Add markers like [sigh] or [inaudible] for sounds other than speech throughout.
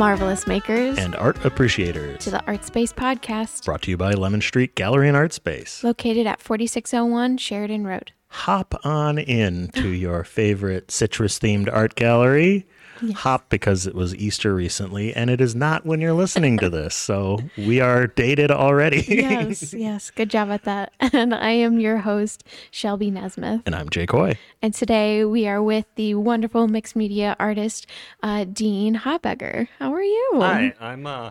Marvelous makers, and art appreciators. to the Art Space Podcast, Brought to you by Lemon Street Gallery and Art Space. located at 4601 Sheridan Road. Hop on in to your favorite citrus themed art gallery. Hop because it was Easter recently, and it is not when you're listening to this. So we are dated already. [laughs] Yes, yes. Good job at that. [laughs] And I am your host, Shelby Nesmith. and I'm Jay Coy. And today we are with the wonderful mixed media artist, uh, Dean Habegger. How are you? Hi, I'm uh,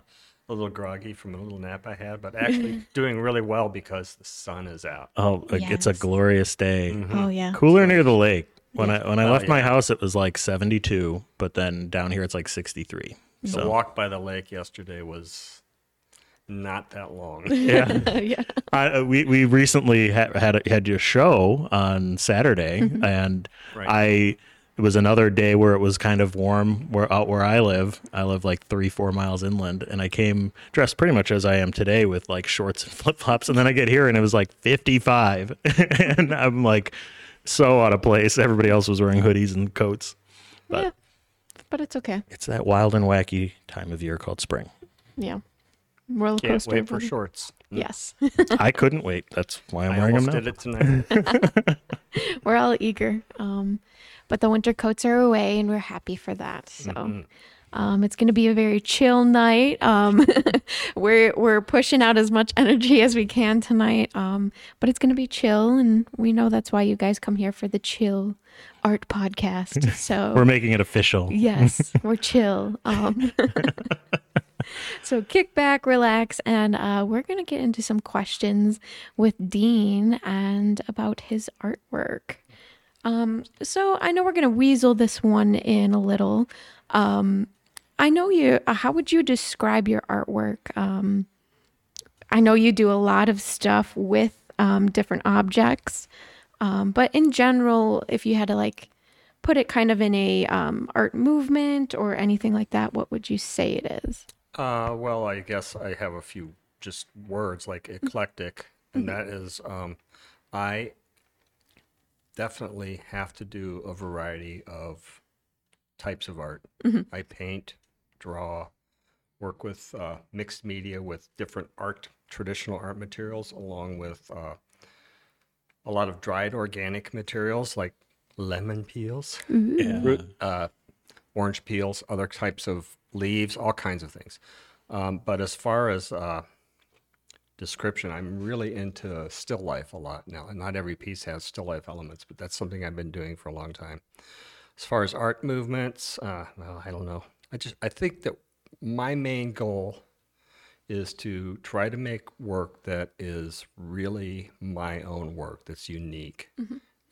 a little groggy from a little nap I had, but actually [laughs] doing really well because the sun is out. Oh, it's a glorious day. Oh, yeah. Cooler near the lake. When I when I Oh, left my house, it was like 72, but then down here it's like 63. The So walk by the lake yesterday was not that long. [laughs] yeah. [laughs] yeah. I, uh, we we recently had had had your show on Saturday, and Right. I it was another day where it was kind of warm where out where I live. I live like three four miles inland, and I came dressed pretty much as I am today with like shorts and [laughs] flip flops, and then I get here and it was like fifty five, and I'm like so out of place. Everybody else was wearing hoodies and coats. But yeah. But it's okay. it's that wild and wacky time of year called spring. Yeah. Roller Can't coaster. wait for shorts. Yes. [laughs] I couldn't wait. That's why I'm I wearing them now. did it tonight. [laughs] [laughs] we're all eager. Um, but the winter coats are away, and we're happy for that. So. Um, it's going to be a very chill night. Um, [laughs] we're we're pushing out as much energy as we can tonight. Um, but it's going to be chill, and we know that's why you guys come here for the chill art podcast. [laughs] So We're making it official. Yes, [laughs] we're chill. Um, so kick back, relax, and uh, we're going to get into some questions with Dean and about his artwork. Um, so I know we're going to weasel this one in a little. Um, I know you. Uh, how would you describe your artwork? Um, I know you do a lot of stuff with um, different objects, um, but in general, if you had to like put it kind of in a um, art movement or anything like that, what would you say it is? Uh, well, I guess I have a few just words like eclectic, and that is um, I definitely have to do a variety of types of art. I paint, draw, work with uh, mixed media with different art, traditional art materials, along with uh, a lot of dried organic materials like lemon peels Yeah. fruit, uh, orange peels, other types of leaves, all kinds of things. Um, but as far as uh, description, I'm really into still life a lot now. And not every piece has still life elements, but that's something I've been doing for a long time. As far as art movements, uh, well, I don't know. I just I think that my main goal is to try to make work that is really my own work that's unique,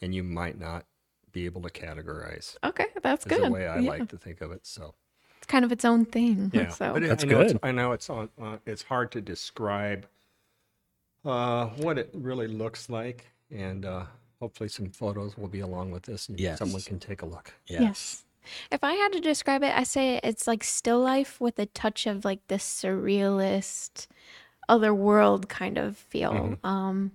and you might not be able to categorize Okay, that's is good. the way I Yeah. like to think of it. So It's kind of its own thing. yeah, So but it, That's I it's- good. I know it's on. Uh, it's hard to describe uh, what it really looks like, and uh, hopefully some photos will be along with this, and Yes. someone can take a look. yes. If I had to describe it, I say it's like still life with a touch of like this surrealist, other world kind of feel. Mm-hmm. Um,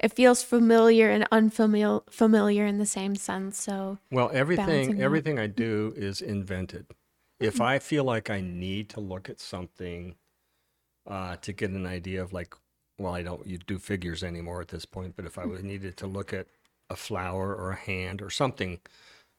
It feels familiar and unfamiliar, familiar in the same sense. So Well, everything everything I do is invented. If I feel like I need to look at something uh, to get an idea of like, well, I don't you do figures anymore at this point, but if I was needed to look at a flower or a hand or something,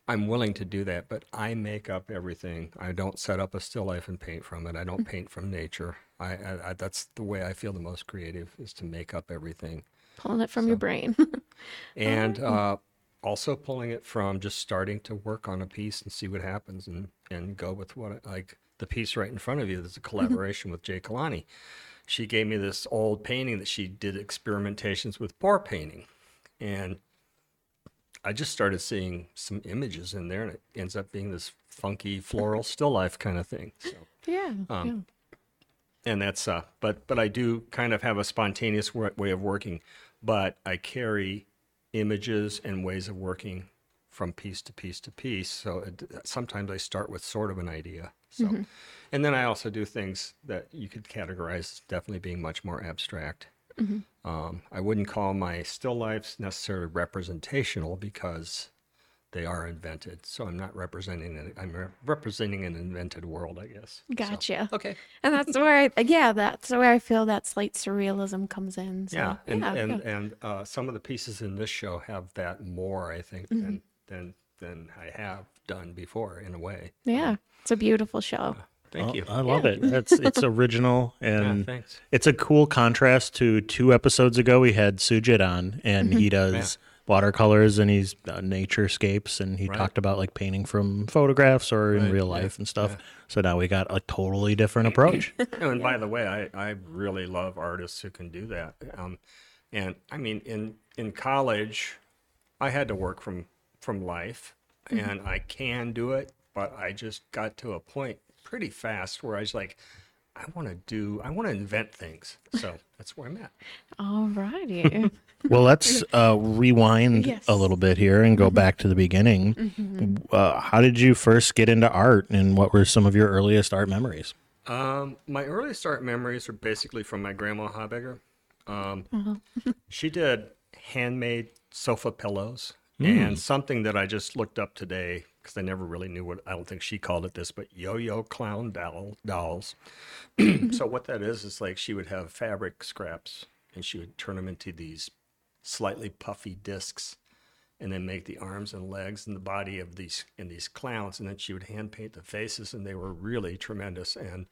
I'm willing to do that. But I make up everything. I don't set up a still life and paint from it. I don't paint from nature. I, I, I that's the way I feel the most creative is to make up everything pulling it from your brain. [laughs] and uh, also pulling it from just starting to work on a piece and see what happens and, and go with what I, like the piece right in front of you. There's a collaboration with Jay Kalani. She gave me this old painting that she did experimentations with pour painting, and I just started seeing some images in there, and it ends up being this funky floral still life kind of thing. So yeah. Um, yeah. and that's uh but but i do kind of have a spontaneous wa- way of working but i carry images and ways of working from piece to piece to piece so it, sometimes i start with sort of an idea so and then i also do things that you could categorize as definitely being much more abstract um, i wouldn't call my still lifes necessarily representational because they are invented. So I'm not representing it. I'm re- representing an invented world, I guess. So- Gotcha. okay. And that's where, I, yeah, that's where I feel that slight surrealism comes in. So, yeah, and yeah, and yeah. and uh, some of the pieces in this show have that more, I think, Mm-hmm. than than than I have done before, in a way. Yeah, it's a beautiful show. Thank Oh, you. I love it. It's it's original [laughs] yeah, and thanks. it's a cool contrast to two episodes ago. We had Sujit on, and he [laughs] does watercolors and he's uh, naturescapes, and he Right. talked about like painting from photographs or in Right, real yeah, life and stuff. So now we got a totally different approach. [laughs] And by the way, I, I really love artists who can do that. Um, and I mean, in in college, I had to work from from life, and I can do it, but I just got to a point pretty fast where I was like, I want to do, I want to invent things. So [laughs] that's where I'm at. All righty. [laughs] well, let's uh, rewind Yes. a little bit here and go back to the beginning. Uh, how did you first get into art, and what were some of your earliest art memories? Um, my earliest art memories are basically from my grandma Habegger. Um, [laughs] she did handmade sofa pillows and something that I just looked up today because I never really knew what I don't think she called it this, but yo-yo clown doll, dolls. [clears throat] so what that is is like she would have fabric scraps and she would turn them into these slightly puffy discs and then make the arms and legs and the body of these in these clowns and then she would hand paint the faces and they were really tremendous and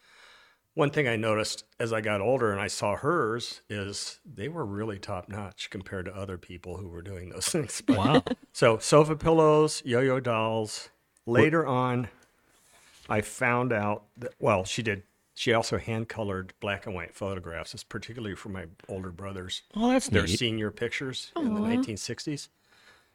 one thing I noticed as I got older and I saw hers is they were really top notch compared to other people who were doing those [laughs] things. But- Wow. So sofa pillows, yo-yo dolls. Later on, I found out that well, she did. She also hand colored black and white photographs, it's particularly for my older brothers Oh, that's their neat. senior pictures in the 1960s,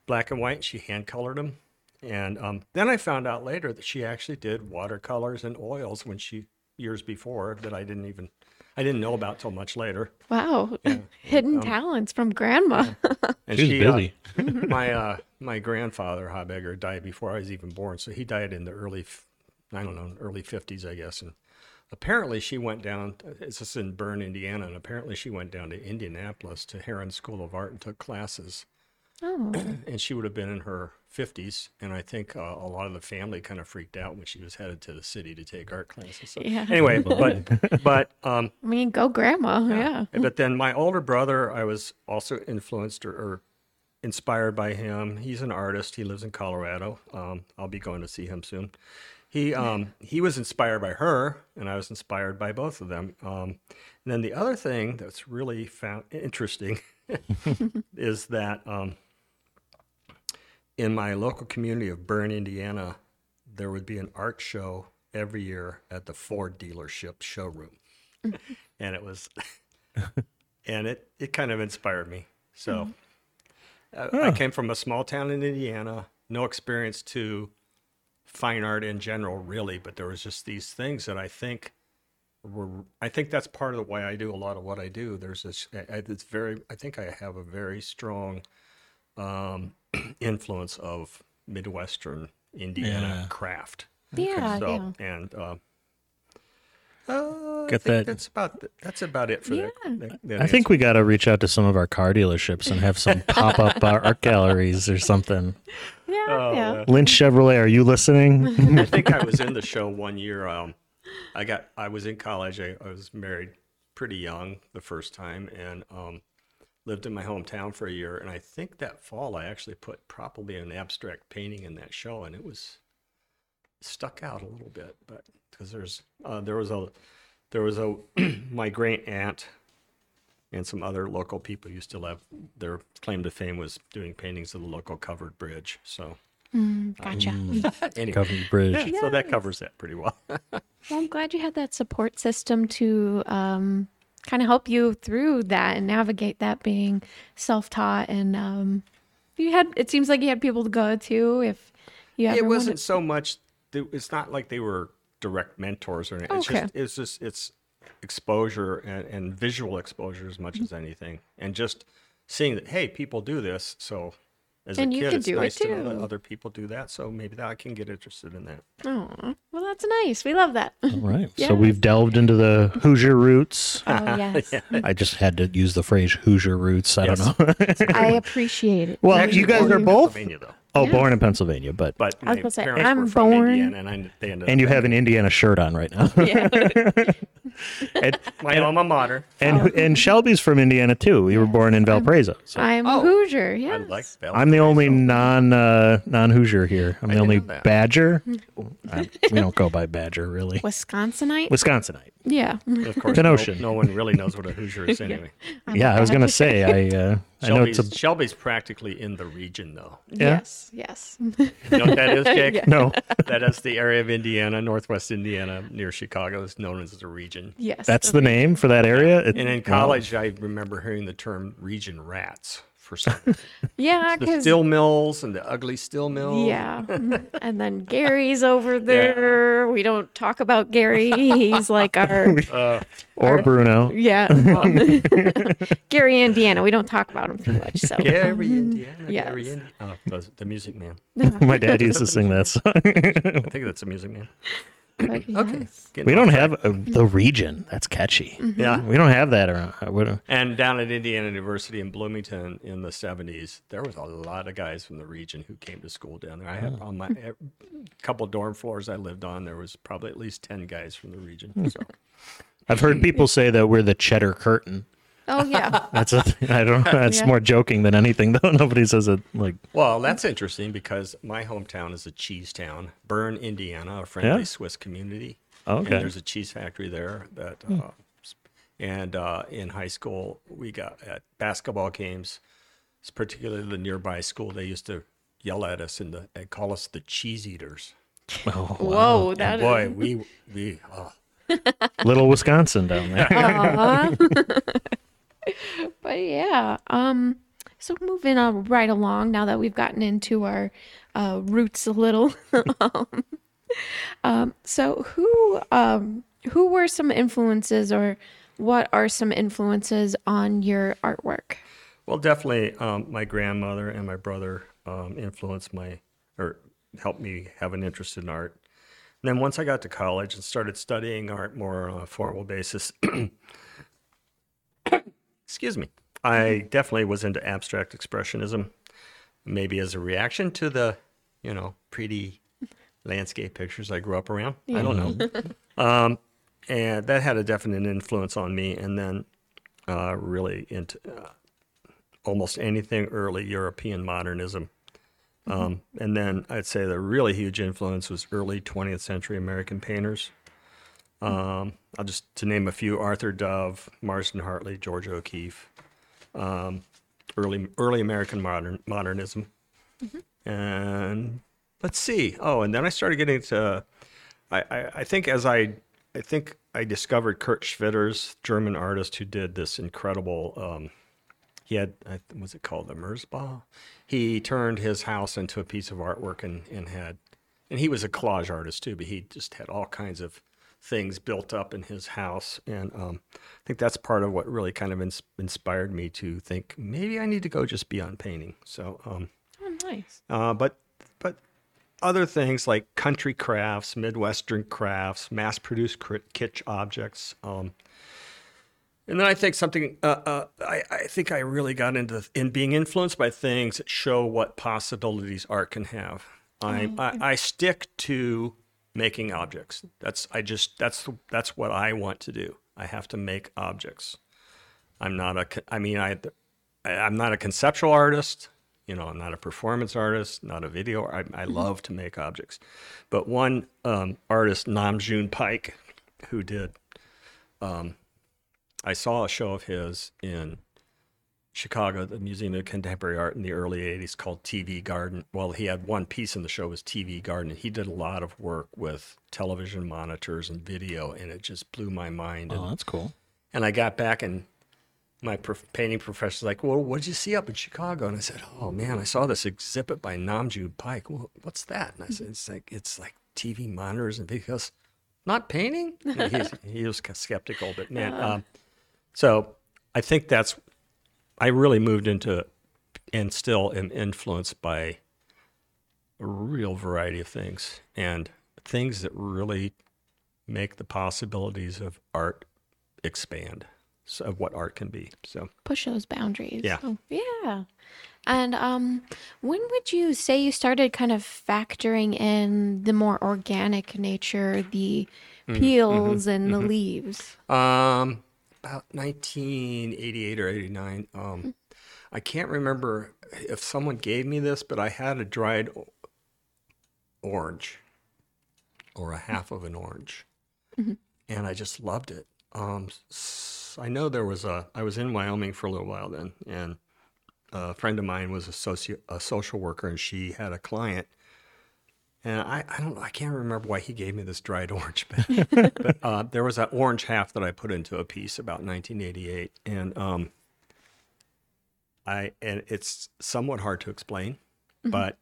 black and white. She hand colored them, and um, then I found out later that she actually did watercolors and oils when she years before that I didn't even I didn't know about till much later. wow. [laughs] Hidden talents from grandma. [laughs] And She was she, uh, busy. [laughs] my uh, my grandfather Habegger died before I was even born, so he died in the early, I don't know, early fifties, I guess. And apparently, she went down. It's just in Berne, Indiana, and apparently she went down to Indianapolis to Herron School of Art and took classes. oh, [clears throat] And she would have been in her fifties, and I think uh, a lot of the family kind of freaked out when she was headed to the city to take art classes. So Yeah. anyway, but but [laughs] um, I mean, go grandma. Yeah. but then my older brother, I was also influenced or, or inspired by him. He's an artist. He lives in Colorado. Um, I'll be going to see him soon. He um, he was inspired by her, and I was inspired by both of them. Um, and then the other thing that's really found interesting [laughs] is that um, in my local community of Berne, Indiana, there would be an art show every year at the Ford dealership showroom, [laughs] and it was [laughs] and it it kind of inspired me. So uh, I came from a small town in Indiana, no experience to fine art in general, really, but there was just these things that I think were. I think that's part of the why I do a lot of what I do. There's this. I- I- It's very. I think I have a very strong um, [clears throat] influence of Midwestern Indiana Yeah. craft. Yeah. So yeah. and. Uh, uh, I Get think that- That's about that's about it for Yeah. that. that, that I think we got to reach out to some of our car dealerships and have some [laughs] pop up art galleries or something. Yeah. Yeah. yeah. Lynch Chevrolet, are you listening? [laughs] I think I was in the show one year. Um, I got I was in college. I, I was married pretty young the first time, and um, lived in my hometown for a year. And I think that fall I actually put probably an abstract painting in that show, and it was stuck out a little bit, but because there's uh, there was a there was a [clears throat] my great aunt and some other local people used to have their claim to fame was doing paintings of the local covered bridge. So Mm, gotcha. [laughs] anyway, Covered Bridge. Yeah, so that covers that pretty well. [laughs] Well, I'm glad you had that support system to um, kind of help you through that and navigate that being self-taught. And um, you had, it seems like you had people to go to if you it wasn't so much it's not like they were direct mentors or anything it's Okay. just it's just it's exposure and, and visual exposure as Mm-hmm. much as anything and just seeing that hey people do this so as And a you kid it's do it nice to know that other people do that so maybe that i can get interested in that Aw, well, that's nice. We love that. All right. Yeah. [laughs] So we've delved into the Hoosier roots. Oh, [laughs] yes. I just had to use the phrase Hoosier roots. I Yes. don't know. [laughs] I appreciate it. well, Actually, you guys are both Pennsylvania, though Oh, Yeah. born in Pennsylvania, but But I was my gonna say, parents I'm were from born- Indiana, and I, they ended and you have an Indiana shirt on right now. Yeah. [laughs] and, [laughs] my alma mater. and and Shelby's from Indiana too. You were born in Valparaiso. So I'm Oh. Hoosier. I Yes. like I'm the only non uh, non Hoosier here. I'm the didn't only know that. Badger. I, we don't go by Badger really. Wisconsinite. Wisconsinite. yeah. Of course, an no, ocean. no one really knows what a Hoosier is [laughs] anyway. Yeah, I was gonna say I uh, I know Shelby's, it's a Shelby's practically in the region, though. Yeah. Yes. Yes. [laughs] You know what that is, Jake? Yeah. [laughs] no. [laughs] That is the area of Indiana, northwest Indiana, near Chicago, is known as the region. yes. That's the name for that area. It- And in wow. college, I remember hearing the term region rats for some [laughs] Yeah, the steel mills and the ugly steel mills. yeah, and then Gary's over [laughs] there. We don't talk about Gary. He's like our [laughs] Uh, or Bruno. yeah, Gary, Indiana. We don't talk about him too much. So Gary, Indiana. Yes. Gary, Indiana. Oh, the, the Music Man. My dad used to sing that song. I think that's the Music Man. But Okay. yes. We don't have uh the region. That's catchy. Mm-hmm. Yeah. We don't have that around. Uh, I would- And down at Indiana University in Bloomington in the 70s, there was a lot of guys from the region who came to school down there. I had oh. on my a couple dorm floors I lived on, there was probably at least 10 guys from the region. So I've heard people say that we're the cheddar curtain. Oh yeah. [laughs] That's a, I don't know. That's Yeah. more joking than anything, though. [laughs] Nobody says it like, Well, that's interesting because my hometown is a cheese town, Berne, Indiana, a friendly Yeah? Swiss community. Okay. And there's a cheese factory there that, uh, and uh, in high school, we got at basketball games, it's particularly the nearby school, they used to yell at us and the, and call us the cheese eaters. [laughs] oh, Whoa, that And is. boy, we, we, oh, little Wisconsin down there. Aw. But yeah, um, so moving on right along now that we've gotten into our uh, roots a little. [laughs] um, um, so who um, who were some influences, or what are some influences on your artwork? Well, definitely, um, my grandmother and my brother um, influenced my or helped me have an interest in art. And then once I got to college and started studying art more on a formal basis, [coughs] excuse me, I definitely was into abstract expressionism, maybe as a reaction to the, you know, pretty landscape pictures I grew up around. I don't know. [laughs] um, and that had a definite influence on me. And then uh, really into uh, almost anything early European modernism. Um, and then I'd say the really huge influence was early 20th century American painters. Um, I'll just to name a few: Arthur Dove, Marsden Hartley, Georgia O'Keeffe. Um, early early American modern modernism, and let's see. Oh, and then I started getting to. I, I, I think as I I think I discovered Kurt Schwitters, German artist who did this incredible. Um, he had I- what's it called the Merzbau. He turned his house into a piece of artwork and and had, and he was a collage artist too, but he just had all kinds of things built up in his house, and um, I think that's part of what really kind of ins- inspired me to think maybe I need to go just beyond painting. So. Um, Oh, nice. uh, but but other things like country crafts, midwestern crafts, mass-produced cri- kitsch objects. Um, and then I think something uh, uh, I, I think I really got into in being influenced by things that show what possibilities art can have. I, I I stick to making objects. That's I just that's that's what I want to do. I have to make objects. I'm not a I mean I I'm not a conceptual artist. You know, I'm not a performance artist, not a video. I, I love to make objects. But one um, artist, Nam June Paik, who did, um, I saw a show of his in Chicago, the Museum of Contemporary Art in the early 80s called TV Garden. Well, he had one piece in the show was TV Garden. And he did a lot of work with television monitors and video, and it just blew my mind. And Oh, that's cool. and I got back and my painting prof- painting professor's like, well, what did you see up in Chicago? And I said, oh man, I saw this exhibit by Nam June Paik. Well, what's that? And I said, it's like, it's like TV monitors and videos. Not painting? He's, [laughs] he was skeptical, but man. Um, so I think that's, I really moved into and still am influenced by a real variety of things and things that really make the possibilities of art expand. of what art can be. So Push those boundaries. Yeah. So, yeah. And um, when would you say you started kind of factoring in the more organic nature, the Mm, peels mm-hmm, and the leaves? Um, about 1988 or 89. Um, I can't remember if someone gave me this, but I had a dried orange or a half of an orange, and I just loved it. Um, I know there was a. I was in Wyoming for a little while then, and a friend of mine was a a social worker, and she had a client. And I, I don't I can't remember why he gave me this dried [laughs] orange, but, [laughs] but uh, there was that orange half that I put into a piece about 1988, and um, I and it's somewhat hard to explain, but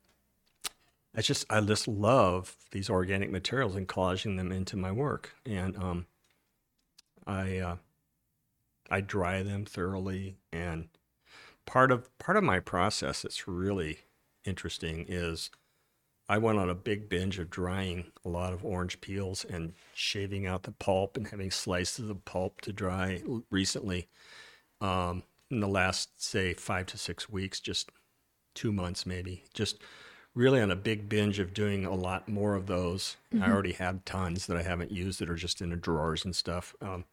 it's just I just love these organic materials and collaging them into my work, and um, I uh, I dry them thoroughly, and part of part of my process that's really interesting is I went on a big binge of drying a lot of orange peels and shaving out the pulp and having slices of the pulp to dry recently. Um, in the last, say, five to six weeks, just two months maybe, just really on a big binge of doing a lot more of those. I already have tons that I haven't used that are just in the drawers and stuff. Um,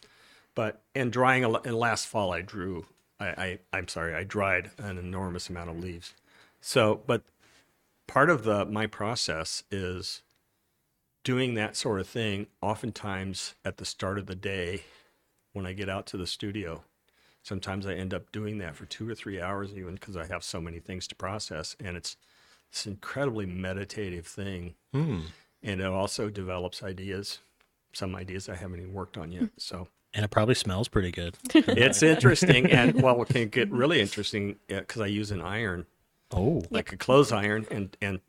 but and drying a lot. And last fall, I drew. I, I I'm sorry, I dried an enormous amount of leaves. So, but part of the my process is doing that sort of thing oftentimes at the start of the day when I get out to the studio. Sometimes I end up doing that for two or three hours even because I have so many things to process and it's this incredibly meditative thing. Hmm. And it also develops ideas, some ideas I haven't even worked on yet. So And it probably smells pretty good. it's interesting and well it can get really interesting because I use an iron Oh, like a clothes iron and and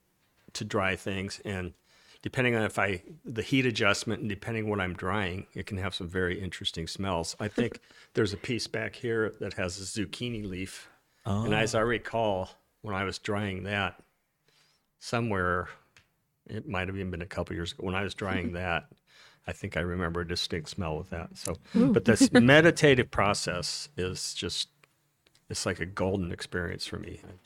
to dry things and depending on if I the heat adjustment and depending what I'm drying, it can have some very interesting smells. I think [laughs] there's a piece back here that has a zucchini leaf. And as I oh. recall, when I was drying that somewhere it might have even been a couple years ago when I was drying [laughs] that, I think I remember a distinct smell with that. So but this [laughs] meditative process is just it's like a golden experience for me. And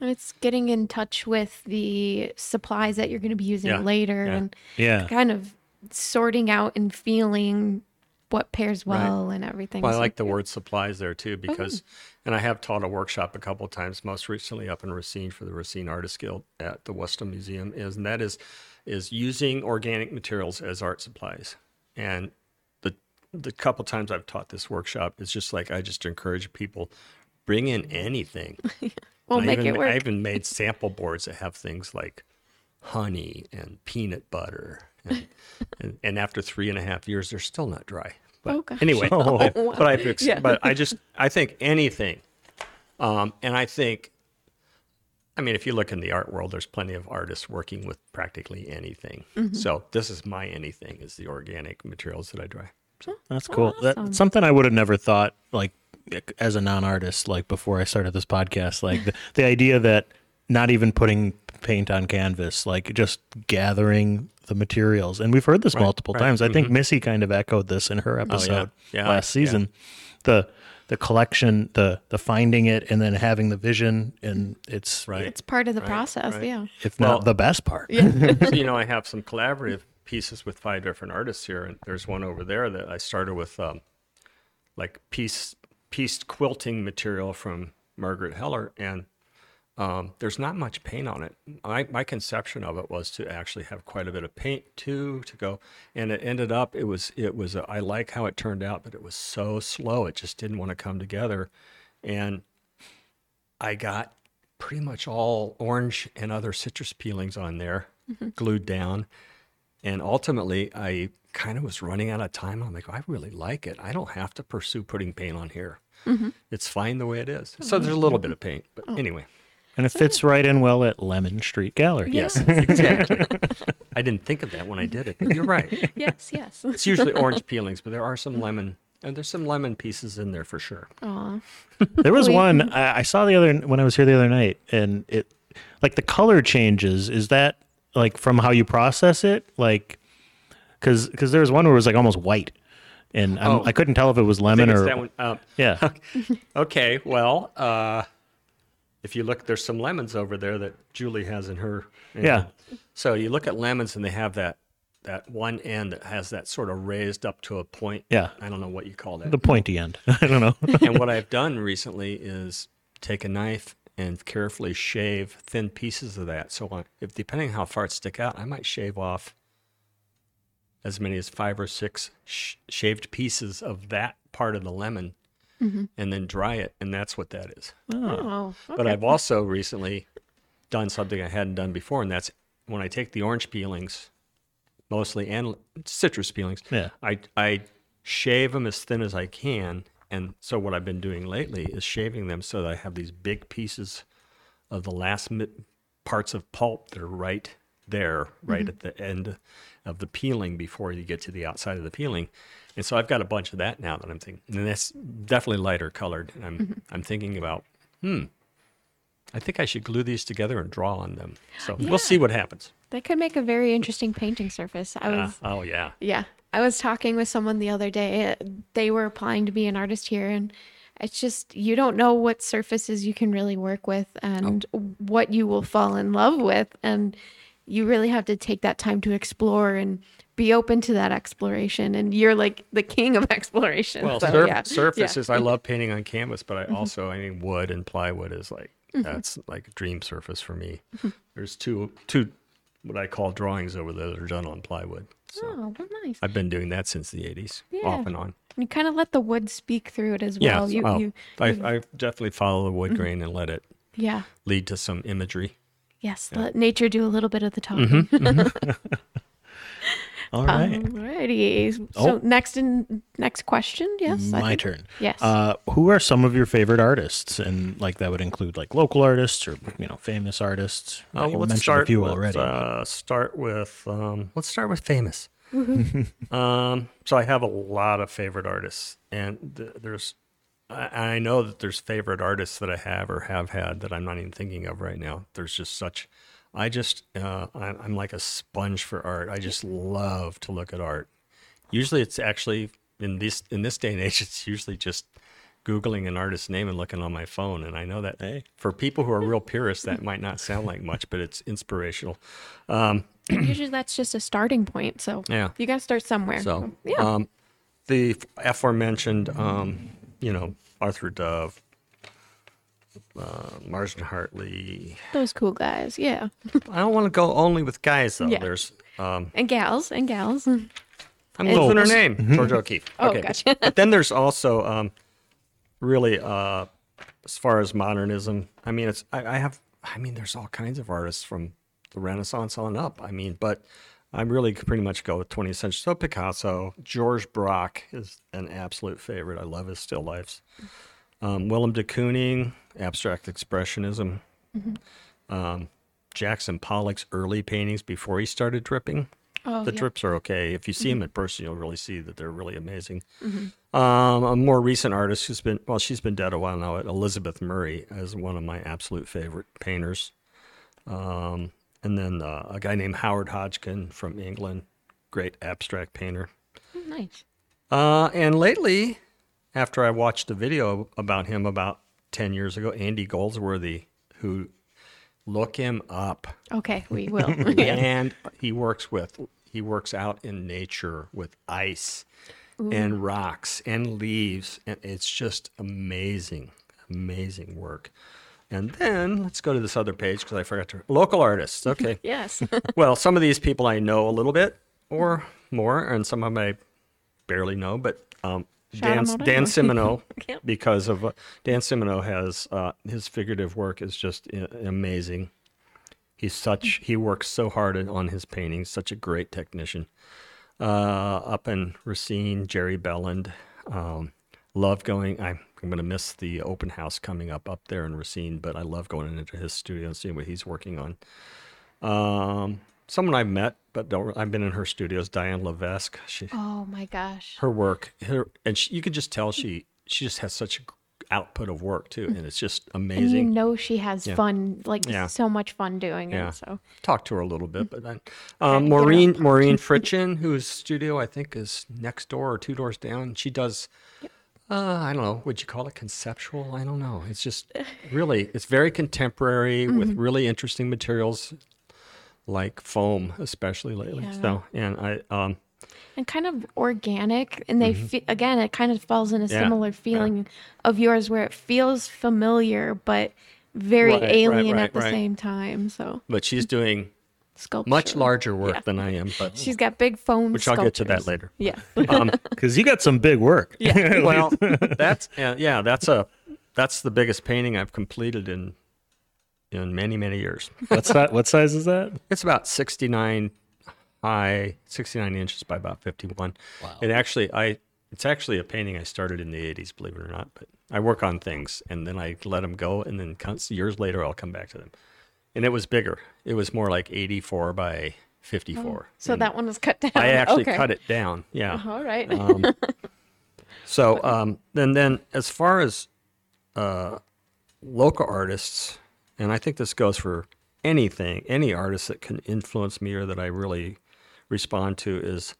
it's getting in touch with the supplies that you're going to be using Yeah, later yeah. and yeah. kind of sorting out and feeling what pairs well and everything. Well, I So- like the word supplies there too oh. because, and I have taught a workshop a couple of times, most recently up in Racine for the Racine Artist Guild at the Wustum Museum, is and that is is using organic materials as art supplies. And the the couple times I've taught this workshop, it's just like I just encourage people bring in anything. [laughs] We'll And I make even, it work. I even made sample boards that have things like honey and peanut butter. And, [laughs] and, and after three and a half years, they're still not dry. But Oh, gosh. anyway, [laughs] Oh, I- wow. but I've ex- Yeah. but I just I think anything, um, and I think, I mean, if you look in the art world, there's plenty of artists working with practically anything. Mm-hmm. So this is my anything is the organic materials that I dry. That's cool. Awesome. That's something I would have never thought, like, as a non-artist, like before I started this podcast, like the, the idea that not even putting paint on canvas, like just gathering the materials. And we've heard this multiple right. Mm-hmm. times. I think Missy kind of echoed this in her episode Yeah, last yeah. season. The the collection, the the finding it, and then having the vision, and it's Right. it's part of the Right, process. right. Yeah. if Well- not the best part. [laughs] so you know i have some collaborative pieces with five different artists here and there's one over there that i started with um, like piece pieced quilting material from margaret heller and um, there's not much paint on it my, my conception of it was to actually have quite a bit of paint too to go and it ended up it was it was a, i like how it turned out but it was so slow it just didn't want to come together and I got pretty much all orange and other citrus peelings on there, glued down. And ultimately, I kind of was running out of time. I'm like, oh, I really like it. I don't have to pursue putting paint on here. Mm-hmm. It's fine the way it is. Oh, so there's a little bit of paint. But oh. anyway, And it fits right in well at Lemon Street Gallery. yes, [laughs] exactly. I didn't think of that when I did it, but you're right. yes. Yes. It's usually [laughs] orange peelings, but there are some lemon, and there's some lemon pieces in there for sure. Aw. There was Wait. one I, I saw the other when I was here the other night, and it like the color changes. Is that like from how you process it? Like, because because there was one where it was like almost white, and I'm, Oh. I couldn't tell if it was lemon or one. Um, yeah. [laughs] okay, well, uh, if you look, there's some lemons over there that Julie has in her. you Yeah. So you look at lemons, and they have that that one end that has that sort of raised up to a point. Yeah. I don't know what you call that. The pointy end. [laughs] I don't know. and what I've done recently is take a knife and carefully shave thin pieces of that. So uh, if depending how far it stick out, I might shave off as many as five or six sh- shaved pieces of that part of the lemon, mm-hmm. and then dry it, and that's what that is. Oh, oh But I've also recently done something I hadn't done before, and that's when I take the orange peelings, mostly and citrus peelings. Yeah. I I shave them as thin as I can, and so what I've been doing lately is shaving them so that I have these big pieces of the last mi- parts of pulp that are right there, right at the end of the peeling before you get to the outside of the peeling. And so I've got a bunch of that now that I'm thinking, and that's definitely lighter colored. And I'm I'm thinking about, hmm, I think I should glue these together and draw on them. So we'll see what happens. that could make a very interesting painting surface. I Uh, oh yeah, Yeah. I was talking with someone the other day. They were applying to be an artist here, and it's just you don't know what surfaces you can really work with and what you will fall in love with. And you really have to take that time to explore and be open to that exploration. And you're like the king of [laughs] exploration. Well, so, surf- yeah. surfaces. I love painting on canvas, but I also, I mean, wood and plywood is like Mm-hmm. that's like a dream surface for me. There's two two what I call drawings over there that are done on plywood. So Oh, well, nice. I've been doing that since the 80s, off and on. You kind of let the wood speak through it as Yeah, well. You, oh, you, I, I definitely follow the Mm-hmm. wood grain and let it yeah. lead to some imagery. Yes. Let nature do a little bit of the Mm-hmm. talking. [laughs] [laughs] All right. Alrighty. So Oh. next in next question. Yes. My turn. Yes. Uh, who are some of your favorite artists? And like that would include like local artists or you know famous artists. Uh, Oh, you let's mentioned start a few with, already. Uh, start with um, let's start with famous. [laughs] um, so I have a lot of favorite artists, and th- there's I, I know that there's favorite artists that I have or have had that I'm not even thinking of right now. There's just such. I just uh, I'm, I'm like a sponge for art. I just love to look at art. Usually, it's actually in this in this day and age, [laughs] it's usually just googling an artist's name and looking on my phone. And I know that Hey. for people who are real [laughs] purists, that might not sound like much, but it's inspirational. Um, [clears throat] Usually that's just a starting point. So Yeah. you got to start somewhere. so, yeah. um, the aforementioned, um, you know, Arthur Dove, uh, Marsden Hartley. Those cool guys. Yeah. [laughs] I don't want to go only with guys though. Yeah. There's, um, And gals and gals. I'm And- losing her name, Georgia O'Keeffe. Oh, okay. gotcha. [laughs] but then there's also um, really, uh, as far as modernism, I mean, it's I, I have, I mean, there's all kinds of artists from the Renaissance on up. I mean, but I really pretty much go with 20th century. So Picasso, Georges Braque is an absolute favorite. I love his still lifes. Um, Willem de Kooning, abstract expressionism. Um, Jackson Pollock's early paintings before he started dripping Oh, the yeah. drips are okay. If you see them in person, you'll really see that they're really amazing. Um, a more recent artist who's been well, she's been dead a while now. Elizabeth Murray is one of my absolute favorite painters. Um, and then uh, a guy named Howard Hodgkin from England, great abstract painter. Nice. Uh, and lately, after I watched a video about him about ten years ago, Andy Goldsworthy, who look him up. Okay, we will. [laughs] [laughs] and he works with he works out in nature with ice and rocks and leaves and it's just amazing amazing work. And then let's go to this other page because i forgot to local artists [laughs] okay. Yes. well some of these people i know a little bit or more and some of them i barely know but um, Dan, Dan. Simino, [laughs] Yep. because of uh, Dan Simino has uh, his figurative work is just uh, amazing. He's such he works so hard on his paintings, such a great technician. Uh, up in Racine, Jerry Belland, um, love going. I'm, I'm going to miss the open house coming up up there in Racine, but I love going into his studio and seeing what he's working on. Um, someone I've met, but don't. I've been in her studios. Diane Levesque. She oh my gosh. her work her and she, you could just tell she she just has such a output of work too, and it's just And you know she has Yeah. fun, like Yeah. so much fun doing Yeah. it. So Talk to her a little bit, but then um, Maureen. Maureen [laughs] Fritchen, whose studio I think is next door or two doors down. She does. Uh, I don't know. Would you call it conceptual? I don't know. It's just really, it's very contemporary with Mm-hmm. really interesting materials, like foam, especially lately. Yeah. So, and I, um, and kind of organic, and they fe- again, it kind of falls in a Mm-hmm. Yeah, similar feeling of yours, where it feels familiar but very Right, right, alien right, at the right. same time. So but she's doing sculpture, much larger work Yeah. than I am. But She's got big foam. which I'll get to that later. Yeah. [laughs] Um, Because you got some big work. Yeah. [laughs] well, that's yeah, yeah, that's a that's the biggest painting I've completed in in many many years. What's that? What size is that? It's about 69 high, 69 inches by about 51. Wow. It actually I it's actually a painting I started in the 80s, believe it or not, but I work on things and then I let them go and then years later I'll come back to them. And it was bigger. It was more like 84 by 54. So And that one was cut down. I actually okay. cut it down. Yeah. All right. Um, so um, then, then as far as uh, local artists, and I think this goes for anything, any artist that can influence me or that I really respond to is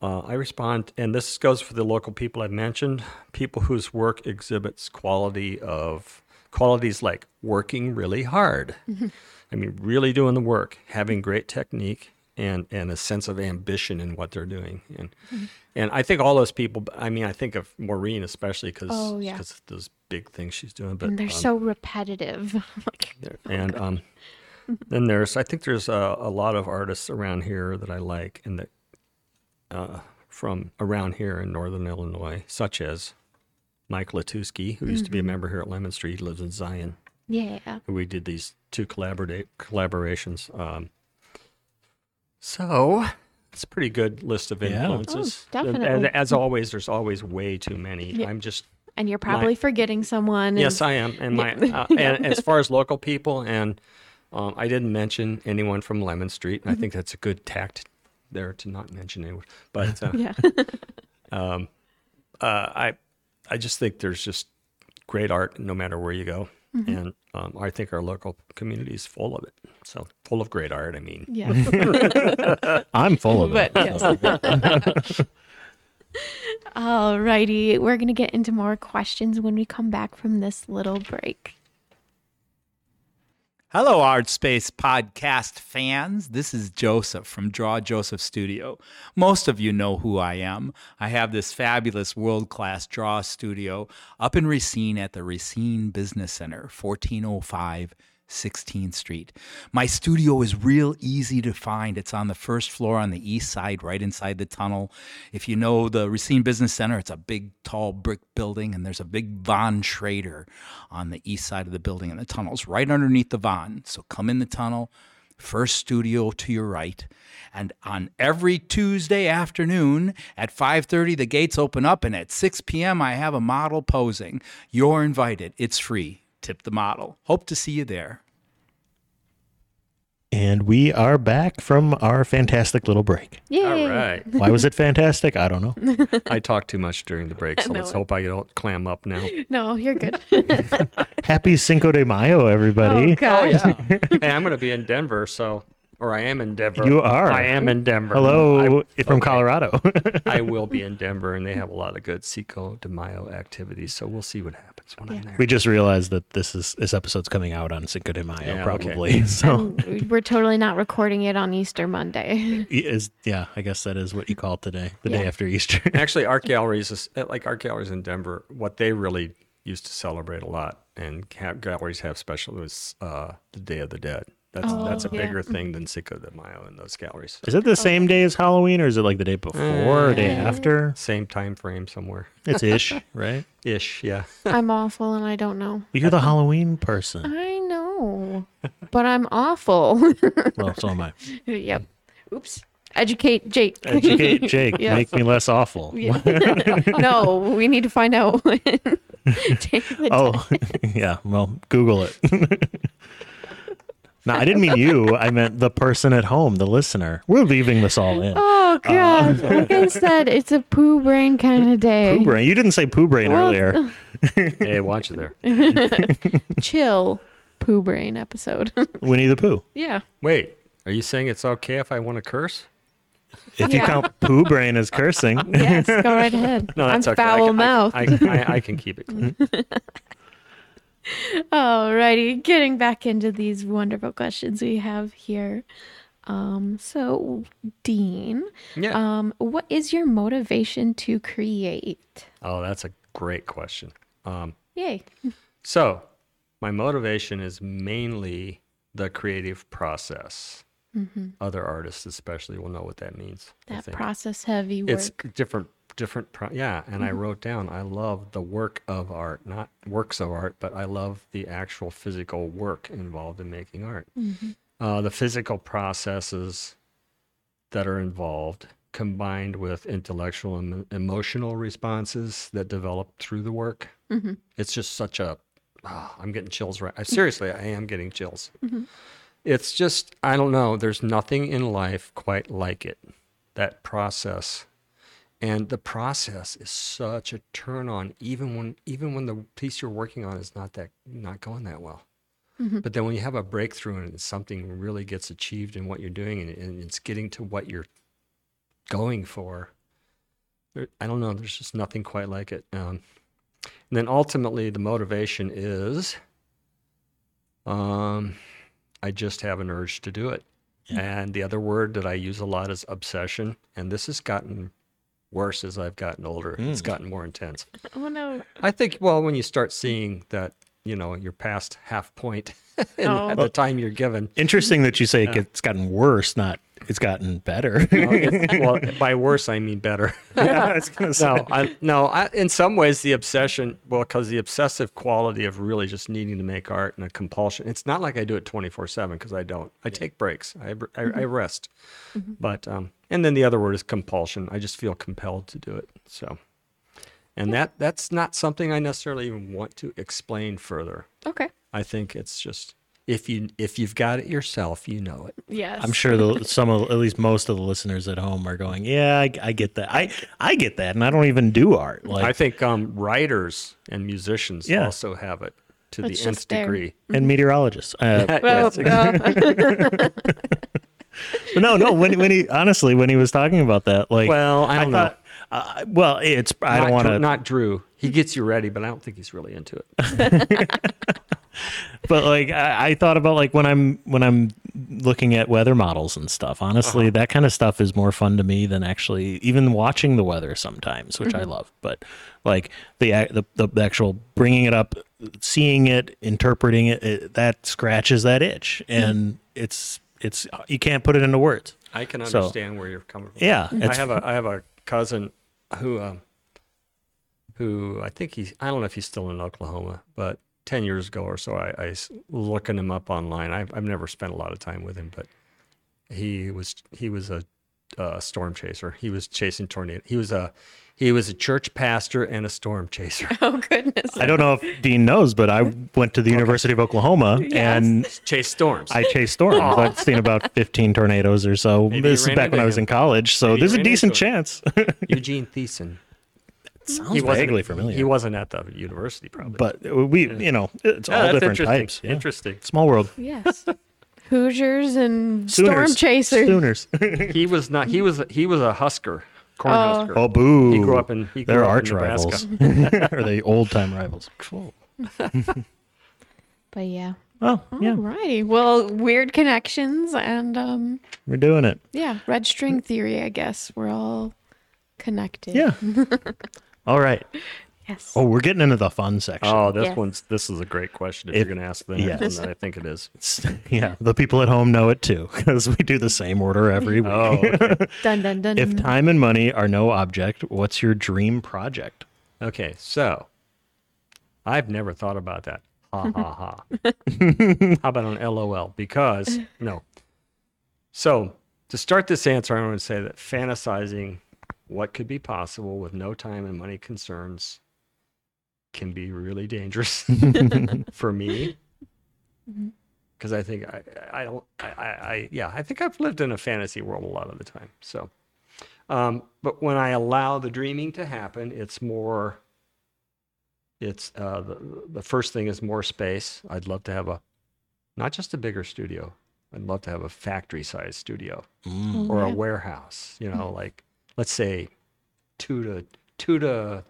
uh, I respond, and this goes for the local people I've mentioned, people whose work exhibits quality of qualities like working really hard. I mean, really doing the work, having great technique, and and a sense of ambition in what they're doing. And and I think all those people. I mean, I think of Maureen especially because Oh, yeah. those big things she's doing. But and they're um, so repetitive. [laughs] there- and um, [laughs] then there's I think there's a, a lot of artists around here that I like and that uh, from around here in northern Illinois, such as Mike Latuski, who used to be a member here at Lemon Street, he lives in Zion. yeah. We did these two collaborate collaborations. Um, so it's a pretty good list of Yeah. influences. Oh, definitely. And as always, there's always way too many. Yeah. I'm just And you're probably forgetting someone. and- Yes, I am. And my Yeah. uh, and as far as local people, and um, I didn't mention anyone from Lemon Street, and I think that's a good tact there to not mention anyone. But uh, [laughs] yeah. [laughs] uh, I I just think there's just great art no matter where you go, Mm-hmm. and um, I think our local community is full of it. So full of great art. I mean, Yeah. [laughs] [laughs] I'm full of it. but yes. [laughs] Alrighty, we're gonna get into more questions when we come back from this little break. Hello, Art Space podcast fans. This is Joseph from Draw Joseph Studio. Most of you know who I am. I have this fabulous world class draw studio up in Racine at the Racine Business Center, 1405 16th Street. My studio is real easy to find. It's on the first floor on the east side, right inside the tunnel. If you know the Racine Business Center, it's a big, tall brick building, and there's a big Von Schrader on the east side of the building, and the tunnel's right underneath the Von. So come in the tunnel, first studio to your right. And on every Tuesday afternoon at 5:30 the gates open up and at 6 p.m. I have a model posing. You're invited. It's free. Tip the model. Hope to see you there. And we are back from our fantastic little break. Yay! all right. Why was it fantastic? I don't know. [laughs] I talked too much during the break, [laughs] so know let's hope I don't clam up now. [laughs] No, you're good. Happy Cinco de Mayo, everybody. oh god. Oh, hey, I'm going to be in Denver, so or I am in Denver. You are. I am in Denver. Hello I, from okay. Colorado. I will be in Denver, and they have a lot of good Cinco de Mayo activities. So we'll see what happens when I'm there. we just realized that this is this episode's coming out on Cinco de Mayo, Yeah, okay. probably. So And we're totally not recording it on Easter Monday. [laughs] is yeah, I guess that is what you call it today, the day after Easter. [laughs] Actually, art galleries, is, uh, like art galleries in Denver, what they really used to celebrate a lot, and galleries have special was uh, the Day of the Dead. That's Oh, that's a yeah. bigger thing than Cinco de Mayo in those galleries. Is it the same day as Halloween, or is it like the day before or day Uh, after? Same time frame somewhere, It's ish, [laughs] right? ish. Yeah. I'm awful and I don't know. You're the Halloween person. I know, but I'm awful. [laughs] Well, so am I. [laughs] yep. Oops. Educate Jake. Educate Jake. Yeah. Make me less awful. Yeah. no, we need to find out. Take the Oh, yeah. Well, Google it. No, I didn't mean you. I meant the person at home, the listener. We're leaving this all in. Oh um, god! [laughs] like I said, it's a poo brain kind of day. Poo brain. You didn't say poo brain Well, earlier. [laughs] hey, watch it there. [laughs] chill poo brain episode. Winnie the Pooh. yeah. Wait, are you saying it's okay if I want to curse? If you count poo Brain as cursing, Yes, go right ahead. No, that's I'm okay. I foul can- I- mouth. I, I, I can keep it clean. Alrighty, getting back into these wonderful questions we have here. Um, so Dean, Yeah. um, what is your motivation to create? Oh, that's a great question. Um, Yay. [laughs] so, my motivation is mainly the creative process. Other artists, especially, will know what that means. That process heavy work. It's different, different. Pro- yeah, and I mm-hmm. wrote down. I love the work of art, not works of art, but I love the actual physical work involved in making art. Mm-hmm. Uh, the physical processes that are involved, combined with intellectual and emotional responses that develop through the work. Mm-hmm. It's just such a. ah, I'm getting chills right. I, seriously, I am getting chills. It's just I don't know. There's nothing in life quite like it. That process and the process is such a turn on even when even when the piece you're working on is not that not going that well. But then when you have a breakthrough and something really gets achieved in what you're doing and, and it's getting to what you're going for there, i don't know there's just nothing quite like it. Um, and then ultimately the motivation is um, i just have an urge to do it. And the other word that i use a lot is obsession. And this has gotten worse as I've gotten older. It's hmm. gotten more intense. [laughs] oh no. I think, well, when you start seeing that, you know, you're past half point [laughs] in- Oh. at the time you're given. interesting that you say it's gotten worse, not it's gotten better. [laughs] Well, it's- [laughs] well, by worse, I mean better. [laughs] yeah, I was gonna say. no, I, no. I, in some ways, the obsession, well, because the obsessive quality of really just needing to make art and a compulsion. It's not like I do it twenty four seven because I don't. I take breaks. I I, I rest. But um, and then the other word is compulsion. I just feel compelled to do it. So, and that that's not something I necessarily even want to explain further. Okay. I think it's just if you if you've got it yourself, you know it. Yes. I'm sure the, [laughs] some of, at least most of the listeners at home are going, yeah, I, I get that. I, I get that, and I don't even do art. Like, I think um, writers and musicians Yeah. also have it to It's the nth there. degree. and meteorologists. Uh, [laughs] Well, Yes, [laughs] but no, no. When when he honestly, when he was talking about that, like, Well, I don't know. thought, uh, well, it's I not don't want to, Not Drew. He gets you ready, but I don't think he's really into it. [laughs] but like I, I thought about like when I'm when I'm looking at weather models and stuff. Honestly, Uh-huh. that kind of stuff is more fun to me than actually even watching the weather sometimes, which I Mm-hmm. love. But like the, the the actual bringing it up, seeing it, interpreting it, it that scratches that itch, and it's it's you can't put it into words. I can So- understand where you're coming from. Yeah, I have a I have a cousin who um who I think he's I don't know if he's still in Oklahoma, but ten years ago or so I, I was looking him up online. I've I've never spent a lot of time with him, but he was he was a uh, storm chaser. He was chasing tornado. He was a he was a church pastor and a storm chaser. [laughs] oh goodness. I don't know if Dean knows, but I went to the University of Oklahoma and Chase storms. I chased storms. I've seen about 15 tornadoes or so. Maybe this is back when into I was in college, so Maybe there's a decent chance. [laughs] Eugene Thiessen. Sounds He wasn't vaguely familiar. He wasn't at the university, probably. but we, you know, it's Yeah, all different interesting. types. Yeah. Interesting. Small world. Yes. Hoosiers and storm chasers. Sooners. [laughs] He was not. He was. He was a Husker, corn Oh. Husker. oh, boo. He grew up in. He grew They're up arch in rivals. Nebraska. [laughs] [laughs] or they old time rivals. Cool. [laughs] But yeah. Oh, yeah. Alrighty. Well, weird connections and um We're doing it. yeah, red string theory, I guess. We're all connected. Yeah. all right. Yes. Oh, we're getting into the fun section. Oh, this Yes. one's. This is a great question. If, If- you're going to ask the next yes. one, I think it is. It's- yeah. The people at home know it too because we do the same order every oh, week. Oh, okay. [laughs] Dun dun dun. If time and money are no object, what's your dream project? okay. So, I've never thought about that. Ha ha ha. [laughs] How about an LOL? Because no. So to start this answer, I want to say that fantasizing what could be possible with no time and money concerns can be really dangerous [laughs] for me. Because I think I, I don't, I, I, I, yeah, I think I've lived in a fantasy world a lot of the time. So, um, but when I allow the dreaming to happen, it's more it's uh, the the first thing is more space. I'd love to have a not just a bigger studio. I'd love to have a factory size studio Mm. or a warehouse. You know, like let's say two to two to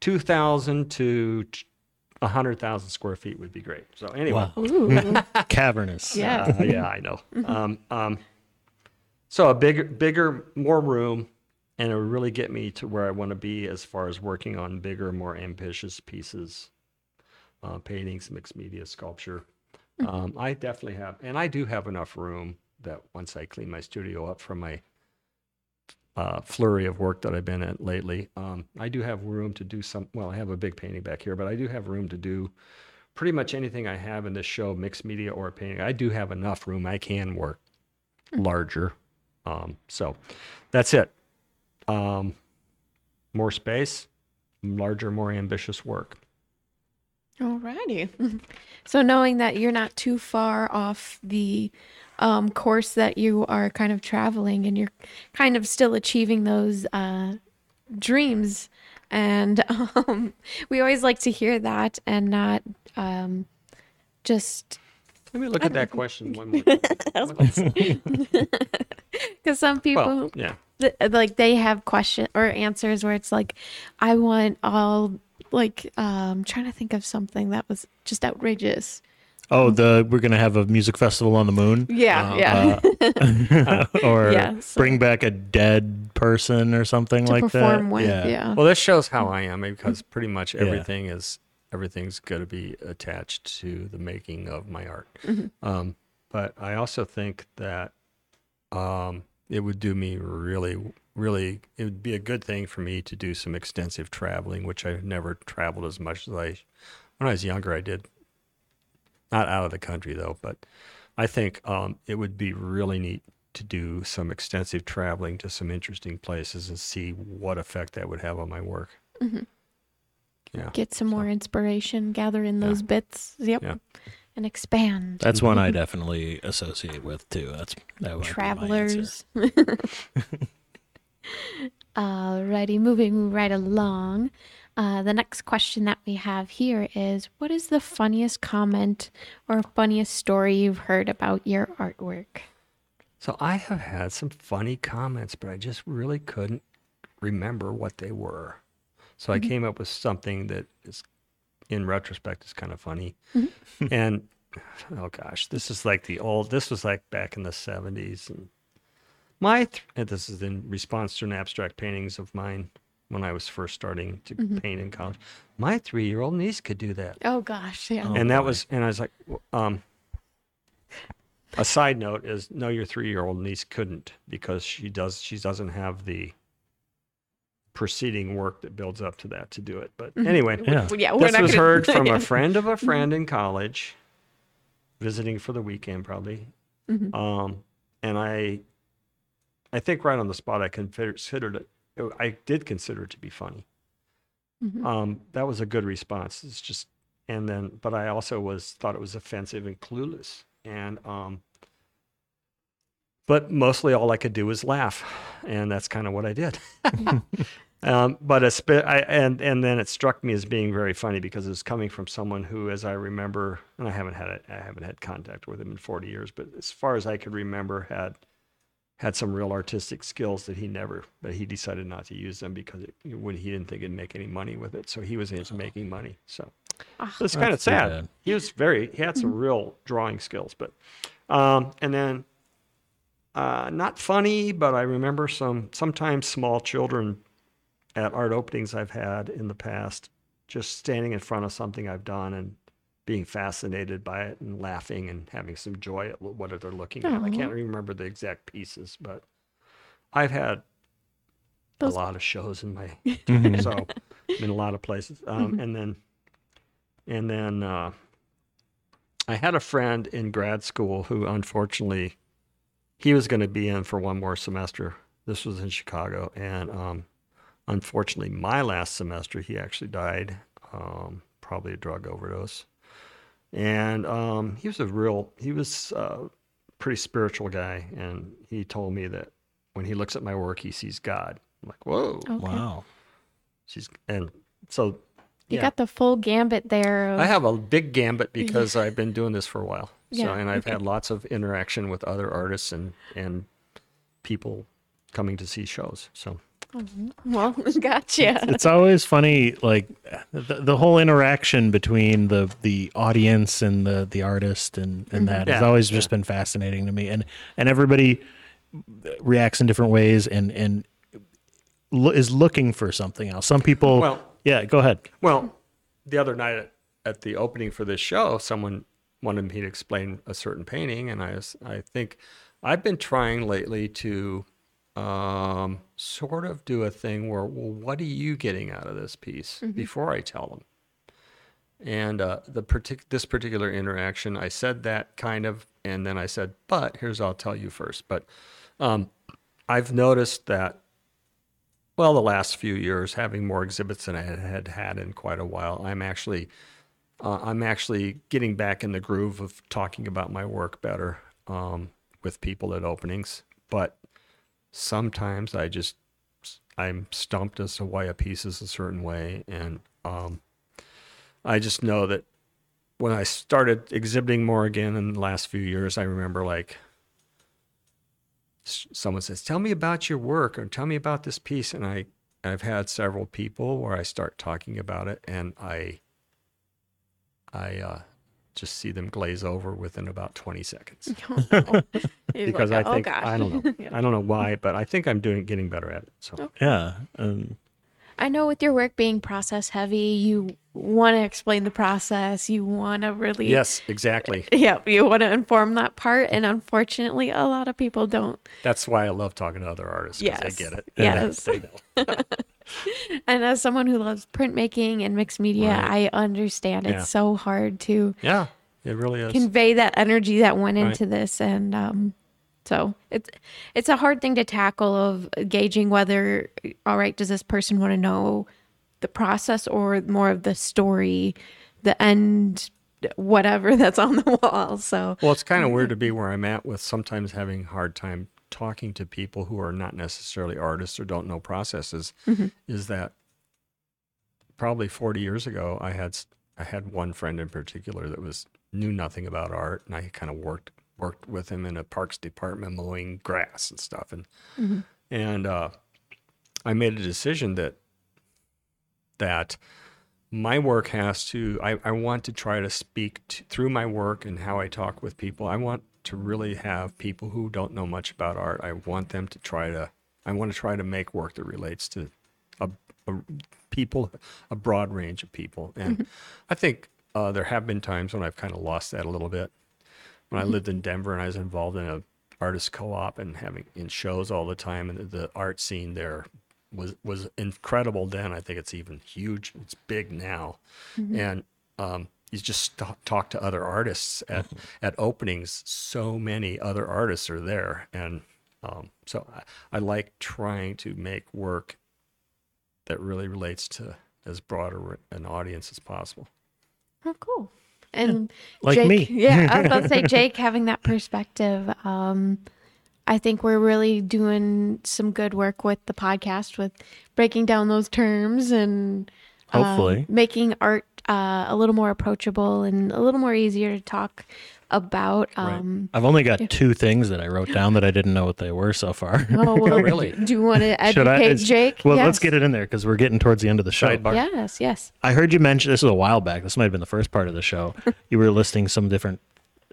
two thousand to a hundred thousand square feet would be great. So anyway, Wow. [laughs] Cavernous. Yeah. uh, yeah, I know. [laughs] Um, um, so a bigger, bigger, more room, and it would really get me to where I want to be as far as working on bigger, more ambitious pieces, uh, paintings, mixed media, sculpture. Um, I definitely have, and I do have enough room that once I clean my studio up from my uh, flurry of work that I've been at lately, um, I do have room to do some. Well, I have a big painting back here, but I do have room to do pretty much anything I have in this show, mixed media or a painting. I do have enough room. I can work larger. Um, so that's it. Um, more space, larger, more ambitious work. Alrighty. So knowing that you're not too far off the um, course that you are kind of traveling, and you're kind of still achieving those uh, dreams, and [laughs] um, we always like to hear that, and not um, just Let me look at that question one more time. [laughs] because [laughs] some people well, yeah. th- like they have question or answers where it's like i want all like um trying to think of something that was just outrageous Oh, the we're gonna have a music festival on the moon. yeah yeah [laughs] [laughs] or Yeah, so- bring back a dead person or something to like perform that. with yeah, Well, this shows how I am because pretty much Yeah. everything is everything's going to be attached to the making of my art. Um, but I also think that um, it would do me really, really. It would be a good thing for me to do some extensive traveling, which I've never traveled as much as I. When I was younger, I did. Not out of the country though, but I think um, it would be really neat to do some extensive traveling to some interesting places and see what effect that would have on my work. Yeah. get some more inspiration gather in Yeah. those bits yep Yeah. and expand That's one I [laughs] definitely associate with too. That's that would be my travelers [laughs] [laughs] Alrighty, moving right along. Uh, the next question that we have here is What is the funniest comment or funniest story you've heard about your artwork? So I have had some funny comments, but I just really couldn't remember what they were. So I came up with something that is, in retrospect, is kind of funny. and oh gosh, this is like the old. This was like back in the seventies, and my th- and this is in response to an abstract paintings of mine when I was first starting to paint in college. My three-year-old niece could do that Oh gosh, yeah. Oh, and that boy. was and i was like um a side note is no your three-year-old niece couldn't because she does she doesn't have the preceding work that builds up to that to do it but anyway Yeah. yeah, this was gonna- heard from a [laughs] friend of a friend in college visiting for the weekend probably Mhm. um and i i think right on the spot i considered it i did consider it to be funny Mhm. um, that was a good response. It's just, and then, but I also was thought it was offensive and clueless, and um, but mostly all I could do was laugh, and that's kind of what I did. [laughs] um, but a sp- I, and and then it struck me as being very funny because it was coming from someone who, as I remember, and I haven't had it, I haven't had contact with him in 40 years, but as far as I could remember, had had some real artistic skills that he never, but he decided not to use them because it, when he didn't think he'd make any money with it. So he was into making money. So Ah. it's kind of sad. He was very, he had some real drawing skills, but, um, and then, uh, not funny, but I remember some, sometimes small children at art openings I've had in the past, just standing in front of something I've done and being fascinated by it and laughing and having some joy at what they're looking at. I can't remember the exact pieces, but I've had Those- a lot of shows in my [laughs] [laughs] so in a lot of places. Um, And then, and then uh, I had a friend in grad school who, unfortunately, he was going to be in for one more semester. This was in Chicago, and um, unfortunately, my last semester, he actually died, um, probably a drug overdose. And um, he was a real, he was a pretty spiritual guy, and he told me that when he looks at my work, he sees God. I'm like, whoa. Okay. Wow. She's and so You Yeah. got the full gambit there. Of, I have a big gambit [laughs] because I've been doing this for a while. So, Yeah, and I've had lots of interaction with other artists and and people coming to see shows. So, [laughs] well, gotcha. it's always funny like the, the whole interaction between the the audience and the the artist and and that has mm-hmm. Yeah, always just been fascinating to me. And and everybody reacts in different ways and and lo- is looking for something else. Some people Well- yeah go ahead. well, the other night at, at the opening for this show, someone wanted me to explain a certain painting, and I was, I think I've been trying lately to um, sort of do a thing where, well, what are you getting out of this piece before I tell them? And uh, the partic- this particular interaction, I said that kind of, and then I said, but here's I'll tell you first. But um, I've noticed that, well, the last few years, having more exhibits than I had had, had in quite a while, I'm actually, uh, I'm actually getting back in the groove of talking about my work better um, with people at openings. But sometimes I just, I'm stumped as to why a piece is a certain way, and um, I just know that when I started exhibiting more again in the last few years, I remember like someone says, "Tell me about your work," or "Tell me about this piece," and I I've had several people where I start talking about it, and I I uh, just see them glaze over within about twenty seconds [laughs] You're because like, I "Oh, think gosh." I don't know [laughs] I don't know why, but I think I'm doing getting better at it. So yeah um, I know with your work being process heavy, you want to explain the process. You want to really, yes, exactly. [laughs] yeah, you want to inform that part. And unfortunately, a lot of people don't. That's why I love talking to other artists because Yes. they get it. Yes. they know. And as someone who loves printmaking and mixed media, Right. I understand it's so hard to Yeah, it really is. convey that energy that went Right. into this and um so it's it's a hard thing to tackle of gauging whether all right does this person want to know the process or more of the story the end whatever [laughs] that's on the wall so Well, it's kind of weird to be where I'm at with sometimes having hard time talking to people who are not necessarily artists or don't know processes. Is that probably 40 years ago, I had I had one friend in particular that was knew nothing about art, and I kind of worked worked with him in a parks department mowing grass and stuff, and and uh, I made a decision that that my work has to I, I want to try to speak to, through my work and how i talk with people i want to really have people who don't know much about art i want them to try to i want to try to make work that relates to a, a people a broad range of people. And i think uh, there have been times when i've kind of lost that a little bit. When i lived in denver and i was involved in a artist co-op and having in shows all the time and the, the art scene there was was incredible then. I think it's even huge. It's big now, and um, you just t- talk to other artists at at openings. So many other artists are there, and um, so I, I like trying to make work that really relates to as broad a- an audience as possible. oh cool and Like Jake, me. [laughs] yeah i was about to say [laughs] jake having that perspective um I think we're really doing some good work with the podcast with breaking down those terms and um, Hopefully. making art uh, a little more approachable and a little more easier to talk about. Um, i've only got two things that i wrote down that i didn't know what they were so far [laughs] Oh, well, [laughs] really? Do you want to [laughs] Should I- educate Jake? well yes. let's get it in there because we're getting towards the end of the show Sidebar. Yes, yes. I heard you mention this was a while back. This might have been the first part of the show. you were listing some different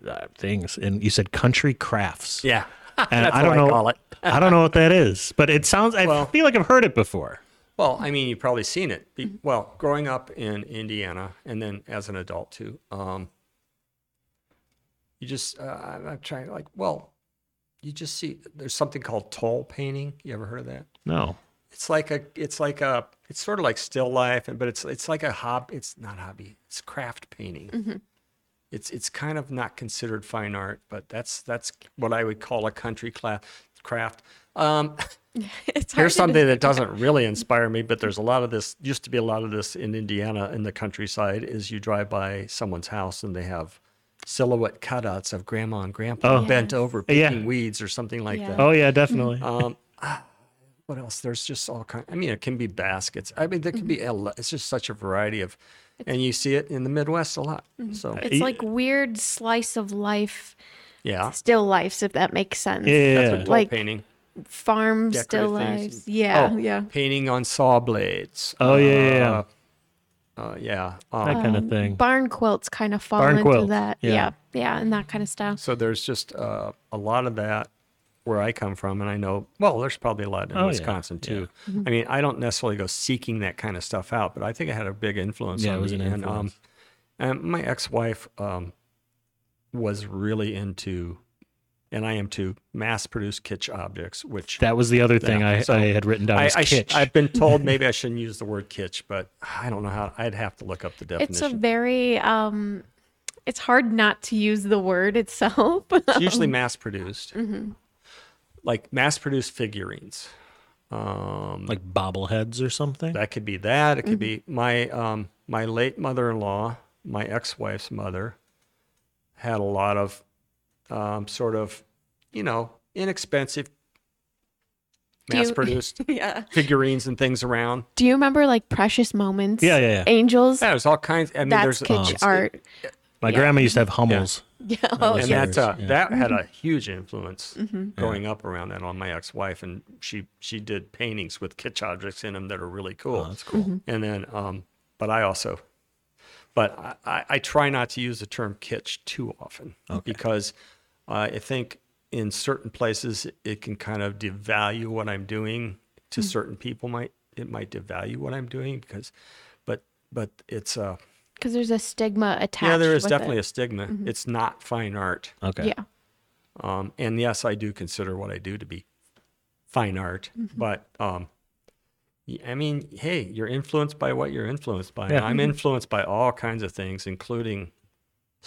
uh, things, and you said country crafts. Yeah, and that's I don't what know. I call it. I don't know what that is, but it sounds. I Well- feel like I've heard it before. Well, I mean, you've probably seen it. Be- Well, growing up in Indiana and then as an adult too, um, you just, uh, I'm I'm trying, like, well, you just see, there's something called tole painting. You ever heard of that? No. It's like a, it's like a, it's sort of like still life, but it's, it's like a hobby. It's not hobby. It's craft painting. It's, it's kind of not considered fine art, but that's, that's what I would call a country class craft. Um, It's [laughs] hard [laughs] Here's something that doesn't really inspire me, but there's a lot of this. Used to be a lot of this in Indiana in the countryside. Is you drive by someone's house and they have silhouette cutouts of grandma and grandpa Oh. bent over uh, Yeah. picking weeds or something like Yeah. that. Oh yeah, definitely. Mm-hmm. Um, ah, what else? There's just all kind. I mean, it can be baskets. I mean, there can be. Mm-hmm. a lo- It's just such a variety of, and you see it in the Midwest a lot. Mm-hmm. So uh, It's like weird slice of life, yeah, still lifes, if that makes sense. Yeah. that's what Like- painting. Farm still decorative things. lives. Yeah, oh, yeah. Painting on saw blades. Oh, yeah, yeah, yeah. Uh, uh, yeah. that Um, kind of thing. Barn quilts kind of fall Barn into quilts, that. yeah. Yeah. yeah, and that kind of stuff. so there's just uh, a lot of that where I come from, and I know. Well, there's probably a lot in Oh, yeah, Wisconsin yeah. too. I mean, I don't necessarily go seeking that kind of stuff out, but I think it had a big influence Yeah, on it was me. an And, um, and my ex-wife um, was really into, and I am to mass produce kitsch objects, which That was the other thing Yeah, I, so I had written down I, as I sh- kitsch. I've been [laughs] told maybe I shouldn't use the word kitsch, but I don't know how. I'd have to look up the definition. It's a very um it's hard not to use the word itself. [laughs] It's usually mass-produced, Mm-hmm. like mass-produced figurines. Um, like bobbleheads or something. that could be that. It could be my um, my late mother-in-law, my ex-wife's mother, had a lot of um, sort of, you know, inexpensive mass-produced [laughs] yeah. figurines and things around. Do you remember like Precious Moments? Yeah, yeah, yeah. Angels? Yeah, there's all kinds. I mean, That's there's kitsch it's- art. My yeah. grandma used to have Hummels. [laughs] Yeah. Oh, was and yeah. that uh, yeah. that had Mm-hmm. a huge influence growing up around that on my ex-wife, and she she did paintings with kitsch objects in them that are really cool. Oh, that's cool. Mm-hmm. And then, um, but I also, but I, I, I try not to use the term kitsch too often because uh, I think in certain places it can kind of devalue what I'm doing. To certain people, might it might devalue what I'm doing because, but but it's uh Because there's a stigma attached. yeah there is with definitely it. a stigma. It's not fine art. Okay. Yeah. Um, and yes, I do consider what I do to be fine art, Mm-hmm. but um, y- I mean, hey, you're influenced by what you're influenced by. Yeah. I'm influenced by all kinds of things, including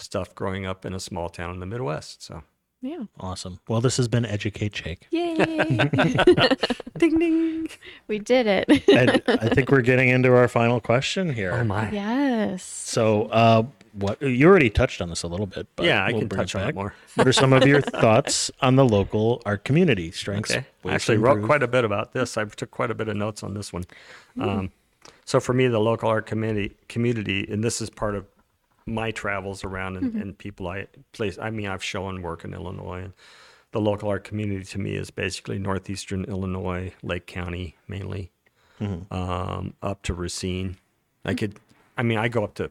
stuff growing up in a small town in the Midwest. So, Yeah. Awesome. Well, this has been Educate Jake. Yay. [laughs] [laughs] ding ding. we did it. and I think we're getting into our final question here. Oh my. yes. So, uh, what you already touched on this a little bit, but Yeah, I we'll can bring touch on it more. what are some of your [laughs] thoughts on the local art community strengths? Okay. I actually wrote improve? quite a bit about this. I took quite a bit of notes on this one. Um, so for me, the local art community, community, and this is part of my travels around and, mm-hmm. and people I place. I mean, I've shown work in Illinois, and the local art community to me is basically northeastern Illinois, Lake County mainly, mm-hmm. um, up to Racine. I mm-hmm. could, I mean, I go up to.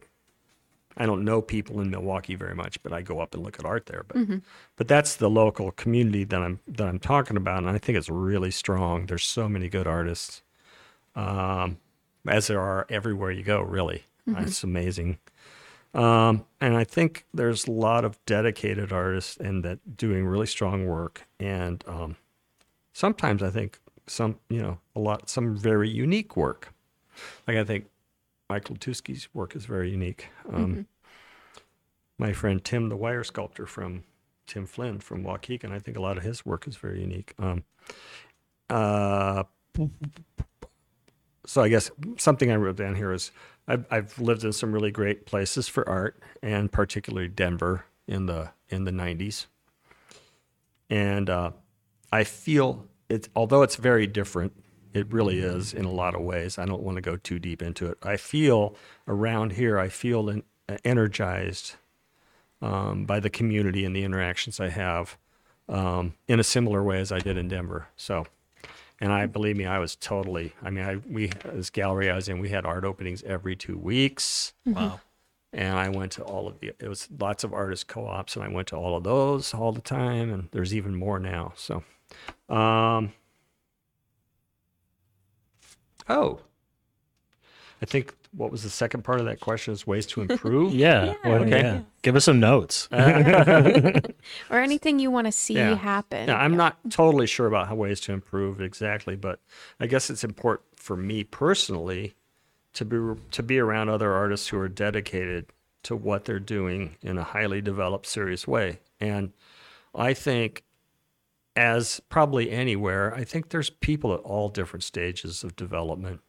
I don't know people in Milwaukee very much, but I go up and look at art there. But but that's the local community that I'm that I'm talking about, and I think it's really strong. There's so many good artists, um, as there are everywhere you go. Really, it's amazing. Um, and I think there's a lot of dedicated artists and that doing really strong work. And um, sometimes I think some, you know, a lot some very unique work. Like I think Michael Tuski's work is very unique. Um, My friend Tim, the wire sculptor from Tim Flynn from Waukegan, I think a lot of his work is very unique. Um, uh, so I guess something I wrote down here is I've, I've lived in some really great places for art, and particularly Denver in the in the '90s. And uh, I feel it's although it's very different, it really is in a lot of ways. I don't want to go too deep into it. I feel around here, I feel en- energized um, by the community and the interactions I have um, in a similar way as I did in Denver. So, and I believe me, I was totally. I mean, I we this gallery I was in, we had art openings every two weeks, Wow. and I went to all of the. It was lots of artist co-ops, and I went to all of those all the time, and there's even more now. So, um, oh, I think what was the second part of that question is ways to improve. [laughs] Yeah. well, Okay. yeah. Give us some notes. [laughs] Or anything you want to see Yeah. happen. Yeah, I'm not totally sure about how ways to improve exactly, but I guess it's important for me personally to be to be around other artists who are dedicated to what they're doing in a highly developed, serious way. And I think, as probably anywhere, I think there's people at all different stages of development,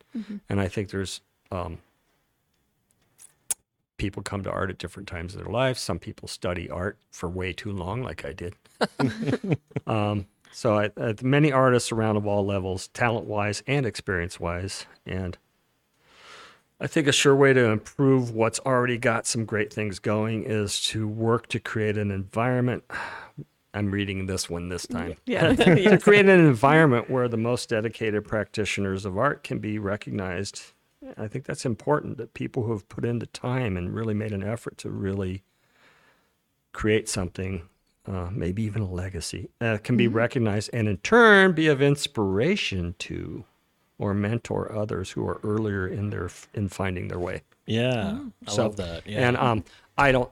and I think there's um, people come to art at different times of their lives. Some people study art for way too long, like I did. [laughs] um, So I, I many artists around of all levels, talent wise and experience wise, and I think a sure way to improve what's already got some great things going is to work to create an environment. [sighs] I'm reading this one this time. Yeah. [laughs] [laughs] to create an environment where the most dedicated practitioners of art can be recognized. I think that's important that people who have put in the time and really made an effort to really create something, uh, maybe even a legacy, uh, can be recognized and in turn be of inspiration to or mentor others who are earlier in their in finding their way. Yeah. I So- love that. Yeah. And um, I don't.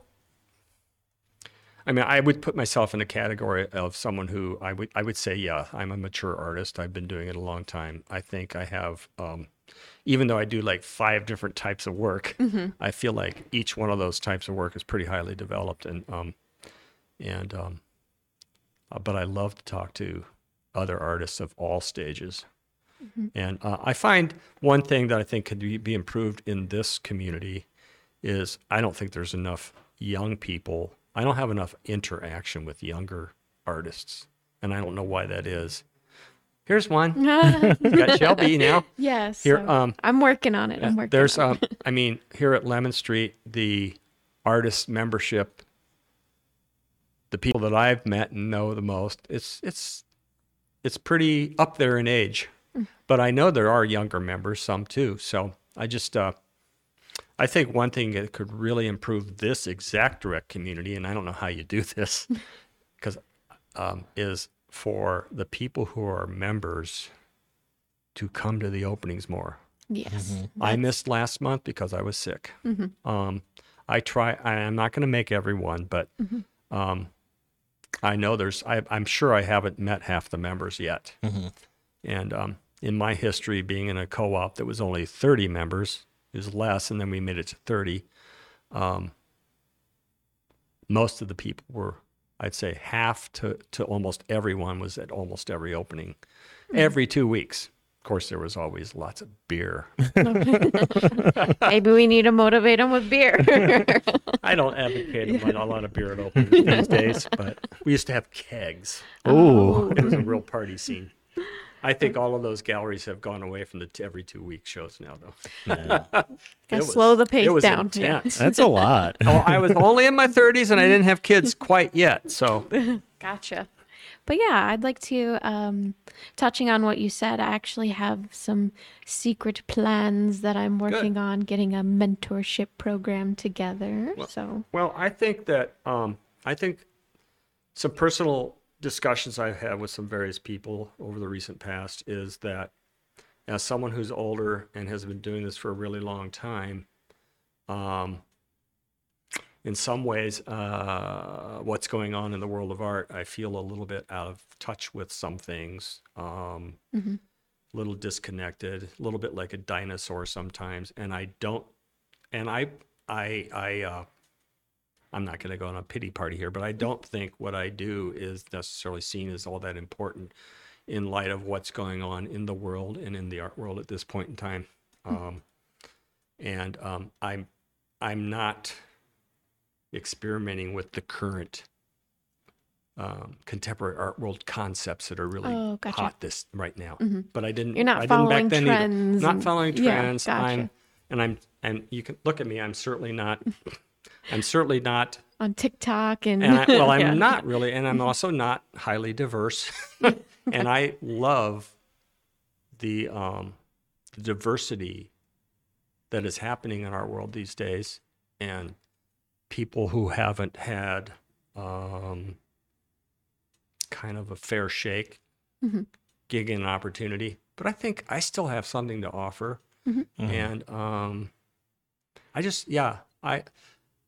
I mean, I would put myself in the category of someone who I would I would say, yeah, I'm a mature artist. I've been doing it a long time. I think I have, um, even though I do like five different types of work, I feel like each one of those types of work is pretty highly developed, and um, and um, uh, but I love to talk to other artists of all stages. And uh, I find one thing that I think could be, be improved in this community is I don't think there's enough young people. I don't have enough interaction with younger artists, and I don't know why that is. Here's one. [laughs] You got Shelby now. yes. Here, so um, I'm working on it. I'm working. There's, on um, I mean, here at Lemon Street, the artist membership, the people that I've met and know the most, it's it's it's pretty up there in age. But I know there are younger members, some too. So I just, uh, I think one thing that could really improve this exact direct community, and I don't know how you do this, [laughs] because um, is for the people who are members to come to the openings more. Yes. I missed last month because I was sick. Um, I try. I, I'm not going to make everyone, but um, I know there's. I, I'm sure I haven't met half the members yet. And um, in my history, being in a co-op that was only 30 members, it was less, and then we made it to 30. Um, most of the people were, I'd say, half to to almost everyone was at almost every opening, hmm. every two weeks. Of course, there was always lots of beer. [laughs] Maybe we need to motivate them with beer. [laughs] I don't advocate a lot of beer at openings these [laughs] days, but we used to have kegs. Oh, It was a real party scene. I think all of those galleries have gone away from the t- every two week shows now, though. Yeah. [laughs] Gotta was- slow the pace it was down. Yeah. Intense. That's a lot. [laughs] oh, I was only in my 30s and I didn't have kids quite yet. So, [laughs] Gotcha. But yeah, I'd like to, um, touching on what you said, I actually have some secret plans that I'm working on getting a mentorship program together. so, well, I think that um, I think some personal discussions I've had with some various people over the recent past is that as someone who's older and has been doing this for a really long time, um, in some ways, uh, what's going on in the world of art, I feel a little bit out of touch with some things, um, a little disconnected, a little bit like a dinosaur sometimes. And I don't, and I, I, I, uh, I'm not going to go on a pity party here, but I don't think what I do is necessarily seen as all that important in light of what's going on in the world and in the art world at this point in time. Um, and um, I'm I'm not experimenting with the current um, contemporary art world concepts that are really Oh, gotcha. hot this right now. But I didn't. You're not I didn't following back then trends Either. Not following yeah, trends. gotcha. I'm and I'm and you can look at me. I'm certainly not. [laughs] I'm certainly not on TikTok and, and I, well, [laughs] I'm Yeah. not really, and I'm also not highly diverse. [laughs] and I love the um, the diversity that is happening in our world these days, and people who haven't had um, kind of a fair shake, gig and opportunity. But I think I still have something to offer, and um, I just yeah I.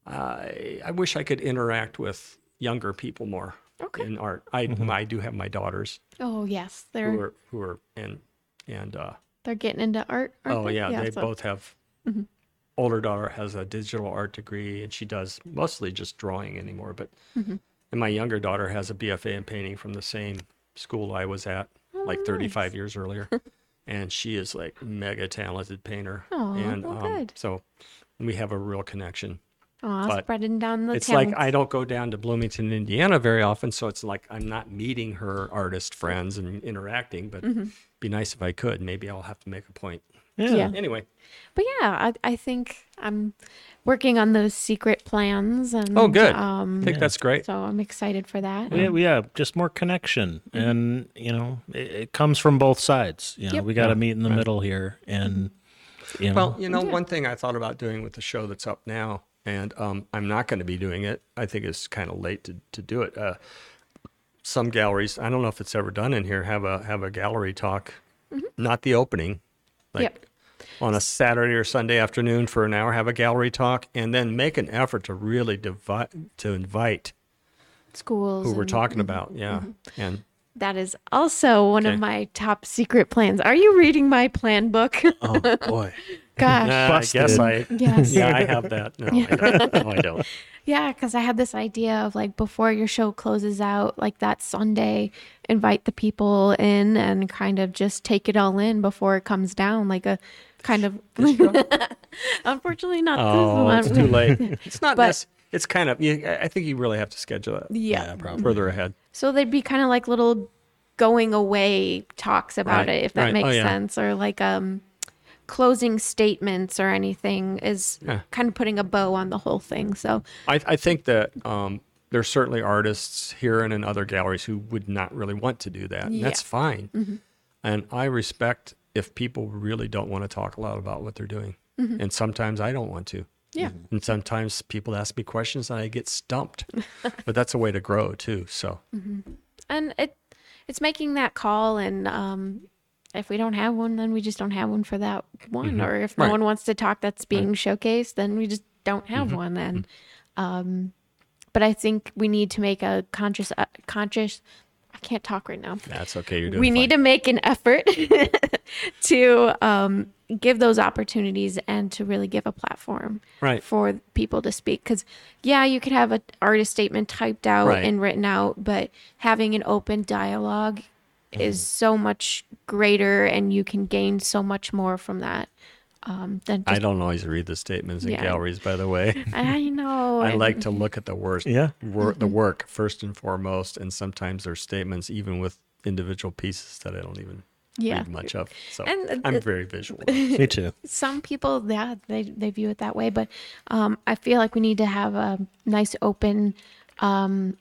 I I wish I could interact with younger people more Okay. in art. I I do have my daughters Oh yes, they're who are who are and and uh, they're getting into art. aren't oh yeah, they so- both have. Older daughter has a digital art degree and she does mostly just drawing anymore. But and my younger daughter has a BFA in painting from the same school I was at like 35 years earlier, [laughs] and she is like mega talented painter. Aw, and well, um, good. so we have a real connection. Aw, But spreading down the it's talents. like I don't go down to Bloomington, Indiana very often, so it's like I'm not meeting her artist friends and interacting. But Mm-hmm. be nice if I could. Maybe I'll have to make a point. Yeah. Anyway, But yeah, I, I think I'm working on those secret plans. And, oh good. Um, I think that's great. so I'm excited for that. Yeah, yeah, just more connection, and you know, it, it comes from both sides. You know, Yep. we got to Yeah, meet in the middle here, and you know, Well, you know, one thing I thought about doing with the show that's up now, and um, I'm not going to be doing it. I think it's kind of late to, to do it. Uh, some galleries, I don't know if it's ever done in here, have a have a gallery talk, not the opening, like Yep. on a Saturday or Sunday afternoon for an hour, have a gallery talk, and then make an effort to really divide to invite Schools. who we're and- talking about. Yeah, and That is also one Okay. of my top secret plans. Are you reading my plan book? [laughs] oh boy, [laughs] Gosh. uh, I guess I. Yes. Yeah, I have that. No, I don't. [laughs] No, I don't. Yeah, because I had this idea of like before your show closes out, like that Sunday, invite the people in and kind of just take it all in before it comes down, like a kind of. Unfortunately, not Oh, this it's one. too late. It's not. But- nec- it's kind of. You, I I think you really have to schedule it Yeah. Probably further ahead. So they'd be kind of like little going away talks about Right, it, if that right. makes Oh, yeah. sense, or like um closing statements or anything is Yeah. kind of putting a bow on the whole thing. So I, I think that um, there's certainly artists here and in other galleries who would not really want to do that. And Yeah. that's fine. And I respect if people really don't want to talk a lot about what they're doing. And sometimes I don't want to. Yeah, And sometimes people ask me questions and I get stumped. [laughs] but that's a way to grow too. So. And it it's making that call and um if we don't have one then we just don't have one for that one. Or if no Right. one wants to talk that's being showcased then we just don't have one then. Um but i think we need to make a conscious uh, conscious i can't talk right now that's okay. You're doing we fine. need to make an effort [laughs] to um, give those opportunities and to really give a platform Right. for people to speak because yeah you could have an artist statement typed out Right. and written out but having an open dialogue is so much greater and you can gain so much more from that um, than I don't always read the statements in Yeah. galleries, by the way. [laughs] I, know [laughs] I and- like to look at the worst, Yeah. wor- the work first and foremost, and sometimes there's statements even with individual pieces that I don't even Yeah. read much of. So And, uh, I'm the- very visual. [laughs] me too. some people yeah they, they view it that way but um, i feel like we need to have a nice open um,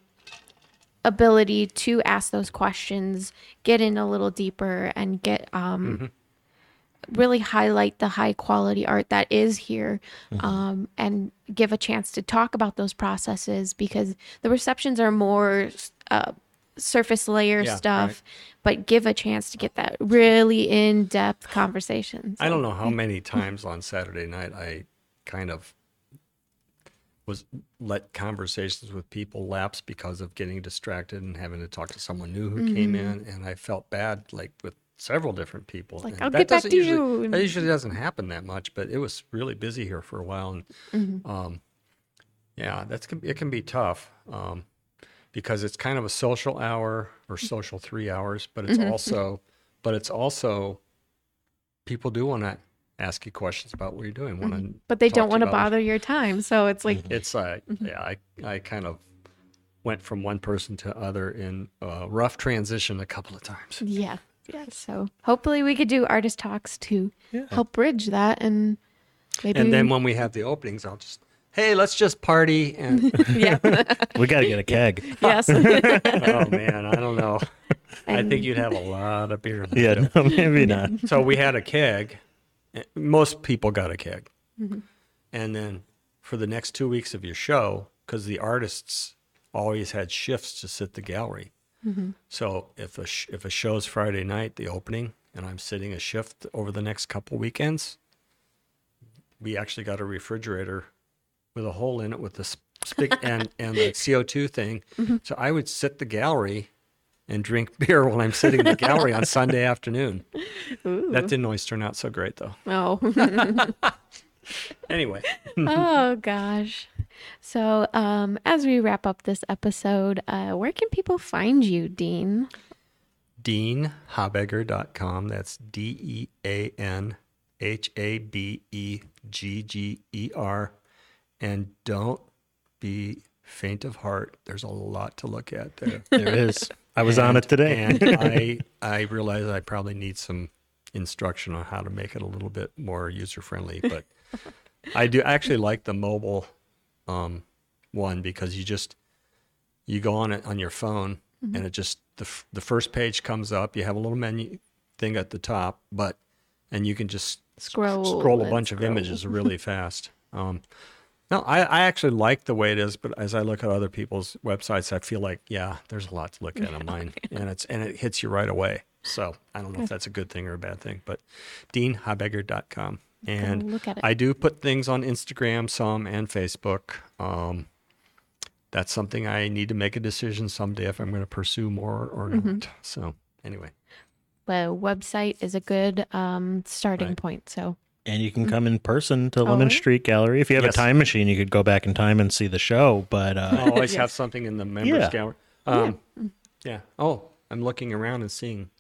ability to ask those questions get in a little deeper and get um, really highlight the high quality art that is here um, and give a chance to talk about those processes because the receptions are more uh, surface layer Yeah, stuff but give a chance to get that really in-depth conversations I don't know how [laughs] many times on Saturday night I kind of was let conversations with people lapse because of getting distracted and having to talk to someone new who came in, and I felt bad like with several different people. Mm-hmm. Like, and "I'll that get back to usually, you," That usually doesn't happen that much, but it was really busy here for a while, and Mm-hmm. um, yeah, that's it can be tough. Um, because it's kind of a social hour or social three hours, but it's Mm-hmm. also, but it's also, people do want to ask you questions about what you're doing. Want to, but they don't want to it. bother your time. So it's like, It's uh, Mm-hmm. yeah, I I kind of went from one person to other in a rough transition a couple of times. yeah, yeah. So hopefully we could do artist talks to help bridge that, and maybe And then when we have the openings, I'll just, hey, let's just party. And [laughs] yeah, We got to get a keg. yes, [laughs] oh man, I don't know. I think you'd have a lot of beer. in the Yeah, no, maybe not. [laughs] So we had a keg. Most people got a keg. Mm-hmm. And then for the next two weeks of your show, because the artists always had shifts to sit the gallery. Mm-hmm. So if a sh- if a show's Friday night, the opening, and I'm sitting a shift over the next couple weekends, we actually got a refrigerator with a hole in it with the [laughs] and and the CO2 thing. Mm-hmm. So I would sit the gallery and drink [laughs] beer while I'm sitting in the gallery on Sunday afternoon. That didn't always turn out so great though. oh, [laughs] Anyway, oh gosh. So um, as we wrap up this episode, uh, where can people find you, Dean? deanhabegger.com. That's D E A N H A B E G G E R. and don't be faint of heart. There's a lot to look at there. [laughs] There is. I was on it today. and [laughs] I I realize I probably need some instruction on how to make it a little bit more user friendly. But I do actually like the mobile um, one because you just you go on it on your phone and it just the the first page comes up. You have a little menu thing at the top, but and you can just Scroll scroll a bunch of images [laughs] really fast. Um, no, I, I actually like the way it is, but as I look at other people's websites, I feel like, yeah, there's a lot to look at on mine, [laughs] and it's and it hits you right away. So I don't know if that's a good thing or a bad thing, but deanhabegger.com. And look at it. I do put things on Instagram, some, and Facebook. Um, that's something I need to make a decision someday if I'm going to pursue more or not. Mm-hmm. So anyway, The website is a good um, starting Right. point. So And you can come in person to Oh, Lemon really? Street Gallery. If you have Yes. a time machine, you could go back in time and see the show. But uh, I'll always [laughs] have something in the members Yeah. gallery. Um, yeah. Oh, I'm looking around and seeing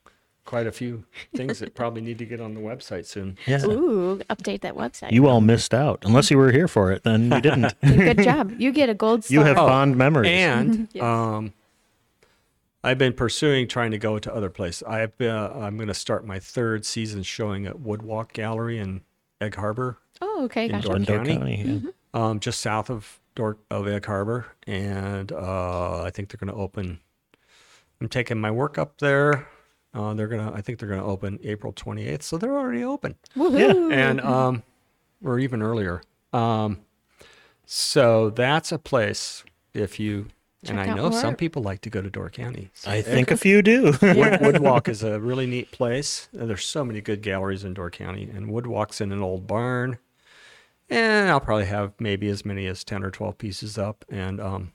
quite a few things that probably need to get on the website soon. [laughs] yeah, ooh, update that website. you all missed out. Unless you were here for it, then you didn't. [laughs] good [laughs] job. You get a gold star. you have Oh, fond memories. And Yes. um, I've been pursuing trying to go to other places. I've been, I'm going to start my third season showing at Woodwalk Gallery in Egg Harbor, oh, okay, in gotcha. Door County. County, yeah. um, just south of Door of Egg Harbor, and uh, I think they're going to open. I'm taking my work up there. Uh, they're gonna. I think they're gonna open April 28th, so they're already open, Woohoo. and um, or even earlier. Um, so that's a place if you. and I out know some people like to go to Door County. So I think a few do. [laughs] Wood, Woodwalk is a really neat place. There's so many good galleries in Door County, and Woodwalk's in an old barn. And I'll probably have maybe as many as 10 or 12 pieces up, and um,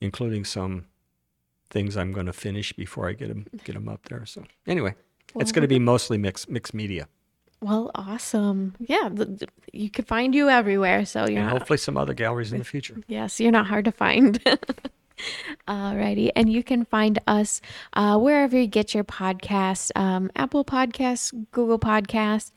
including some things I'm going to finish before I get them get them up there. So anyway, it's going to be mostly mixed mixed media, Well, awesome. Yeah, you can find you everywhere. So you're and not, hopefully some other galleries in the future. yes, you're not hard to find. [laughs] Alrighty, and you can find us uh, wherever you get your podcasts: um, Apple Podcasts, Google Podcasts,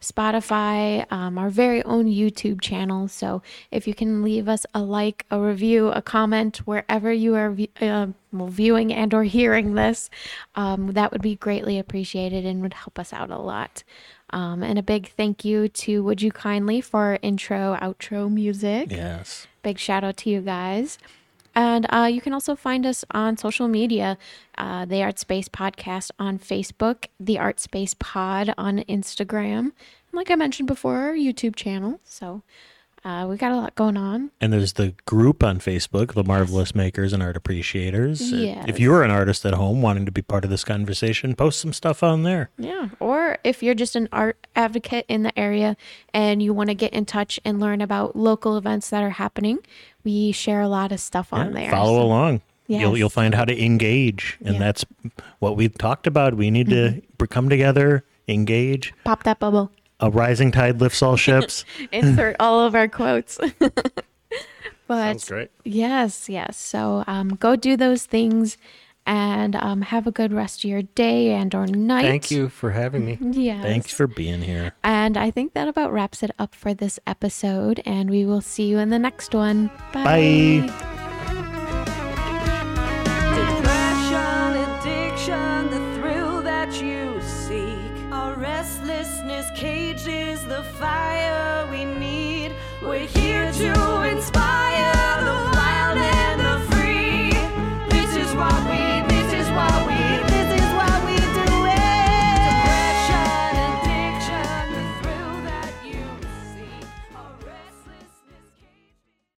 Spotify, um, our very own YouTube channel. So if you can leave us a like, a review, a comment wherever you are uh, viewing and or hearing this, um, that would be greatly appreciated and would help us out a lot. Um, and a big thank you to Would You Kindly for our intro, outro music. yes. Big shout out to you guys. And uh, you can also find us on social media, uh, the Art Space Podcast on Facebook, the Art Space Pod on Instagram, and like I mentioned before, our YouTube channel. So uh, we got a lot going on. And there's the group on Facebook, the Marvelous Makers and Art Appreciators. Uh, Yes. If you are an artist at home wanting to be part of this conversation, post some stuff on there. Yeah. Or if you're just an art advocate in the area and you want to get in touch and learn about local events that are happening, we share a lot of stuff on Yeah, there. Follow So- along. Yes. You'll you'll find how to engage, and Yeah. that's what we've talked about. We need to come together, engage. Pop that bubble. A rising tide lifts all ships. [laughs] Insert all of our quotes. [laughs] but Sounds great. Yes, yes. So um, go do those things and um, have a good rest of your day and or night. Thank you for having me. [laughs] Yeah. Thanks for being here. And I think that about wraps it up for this episode. And we will see you in the next one. Bye. Depression,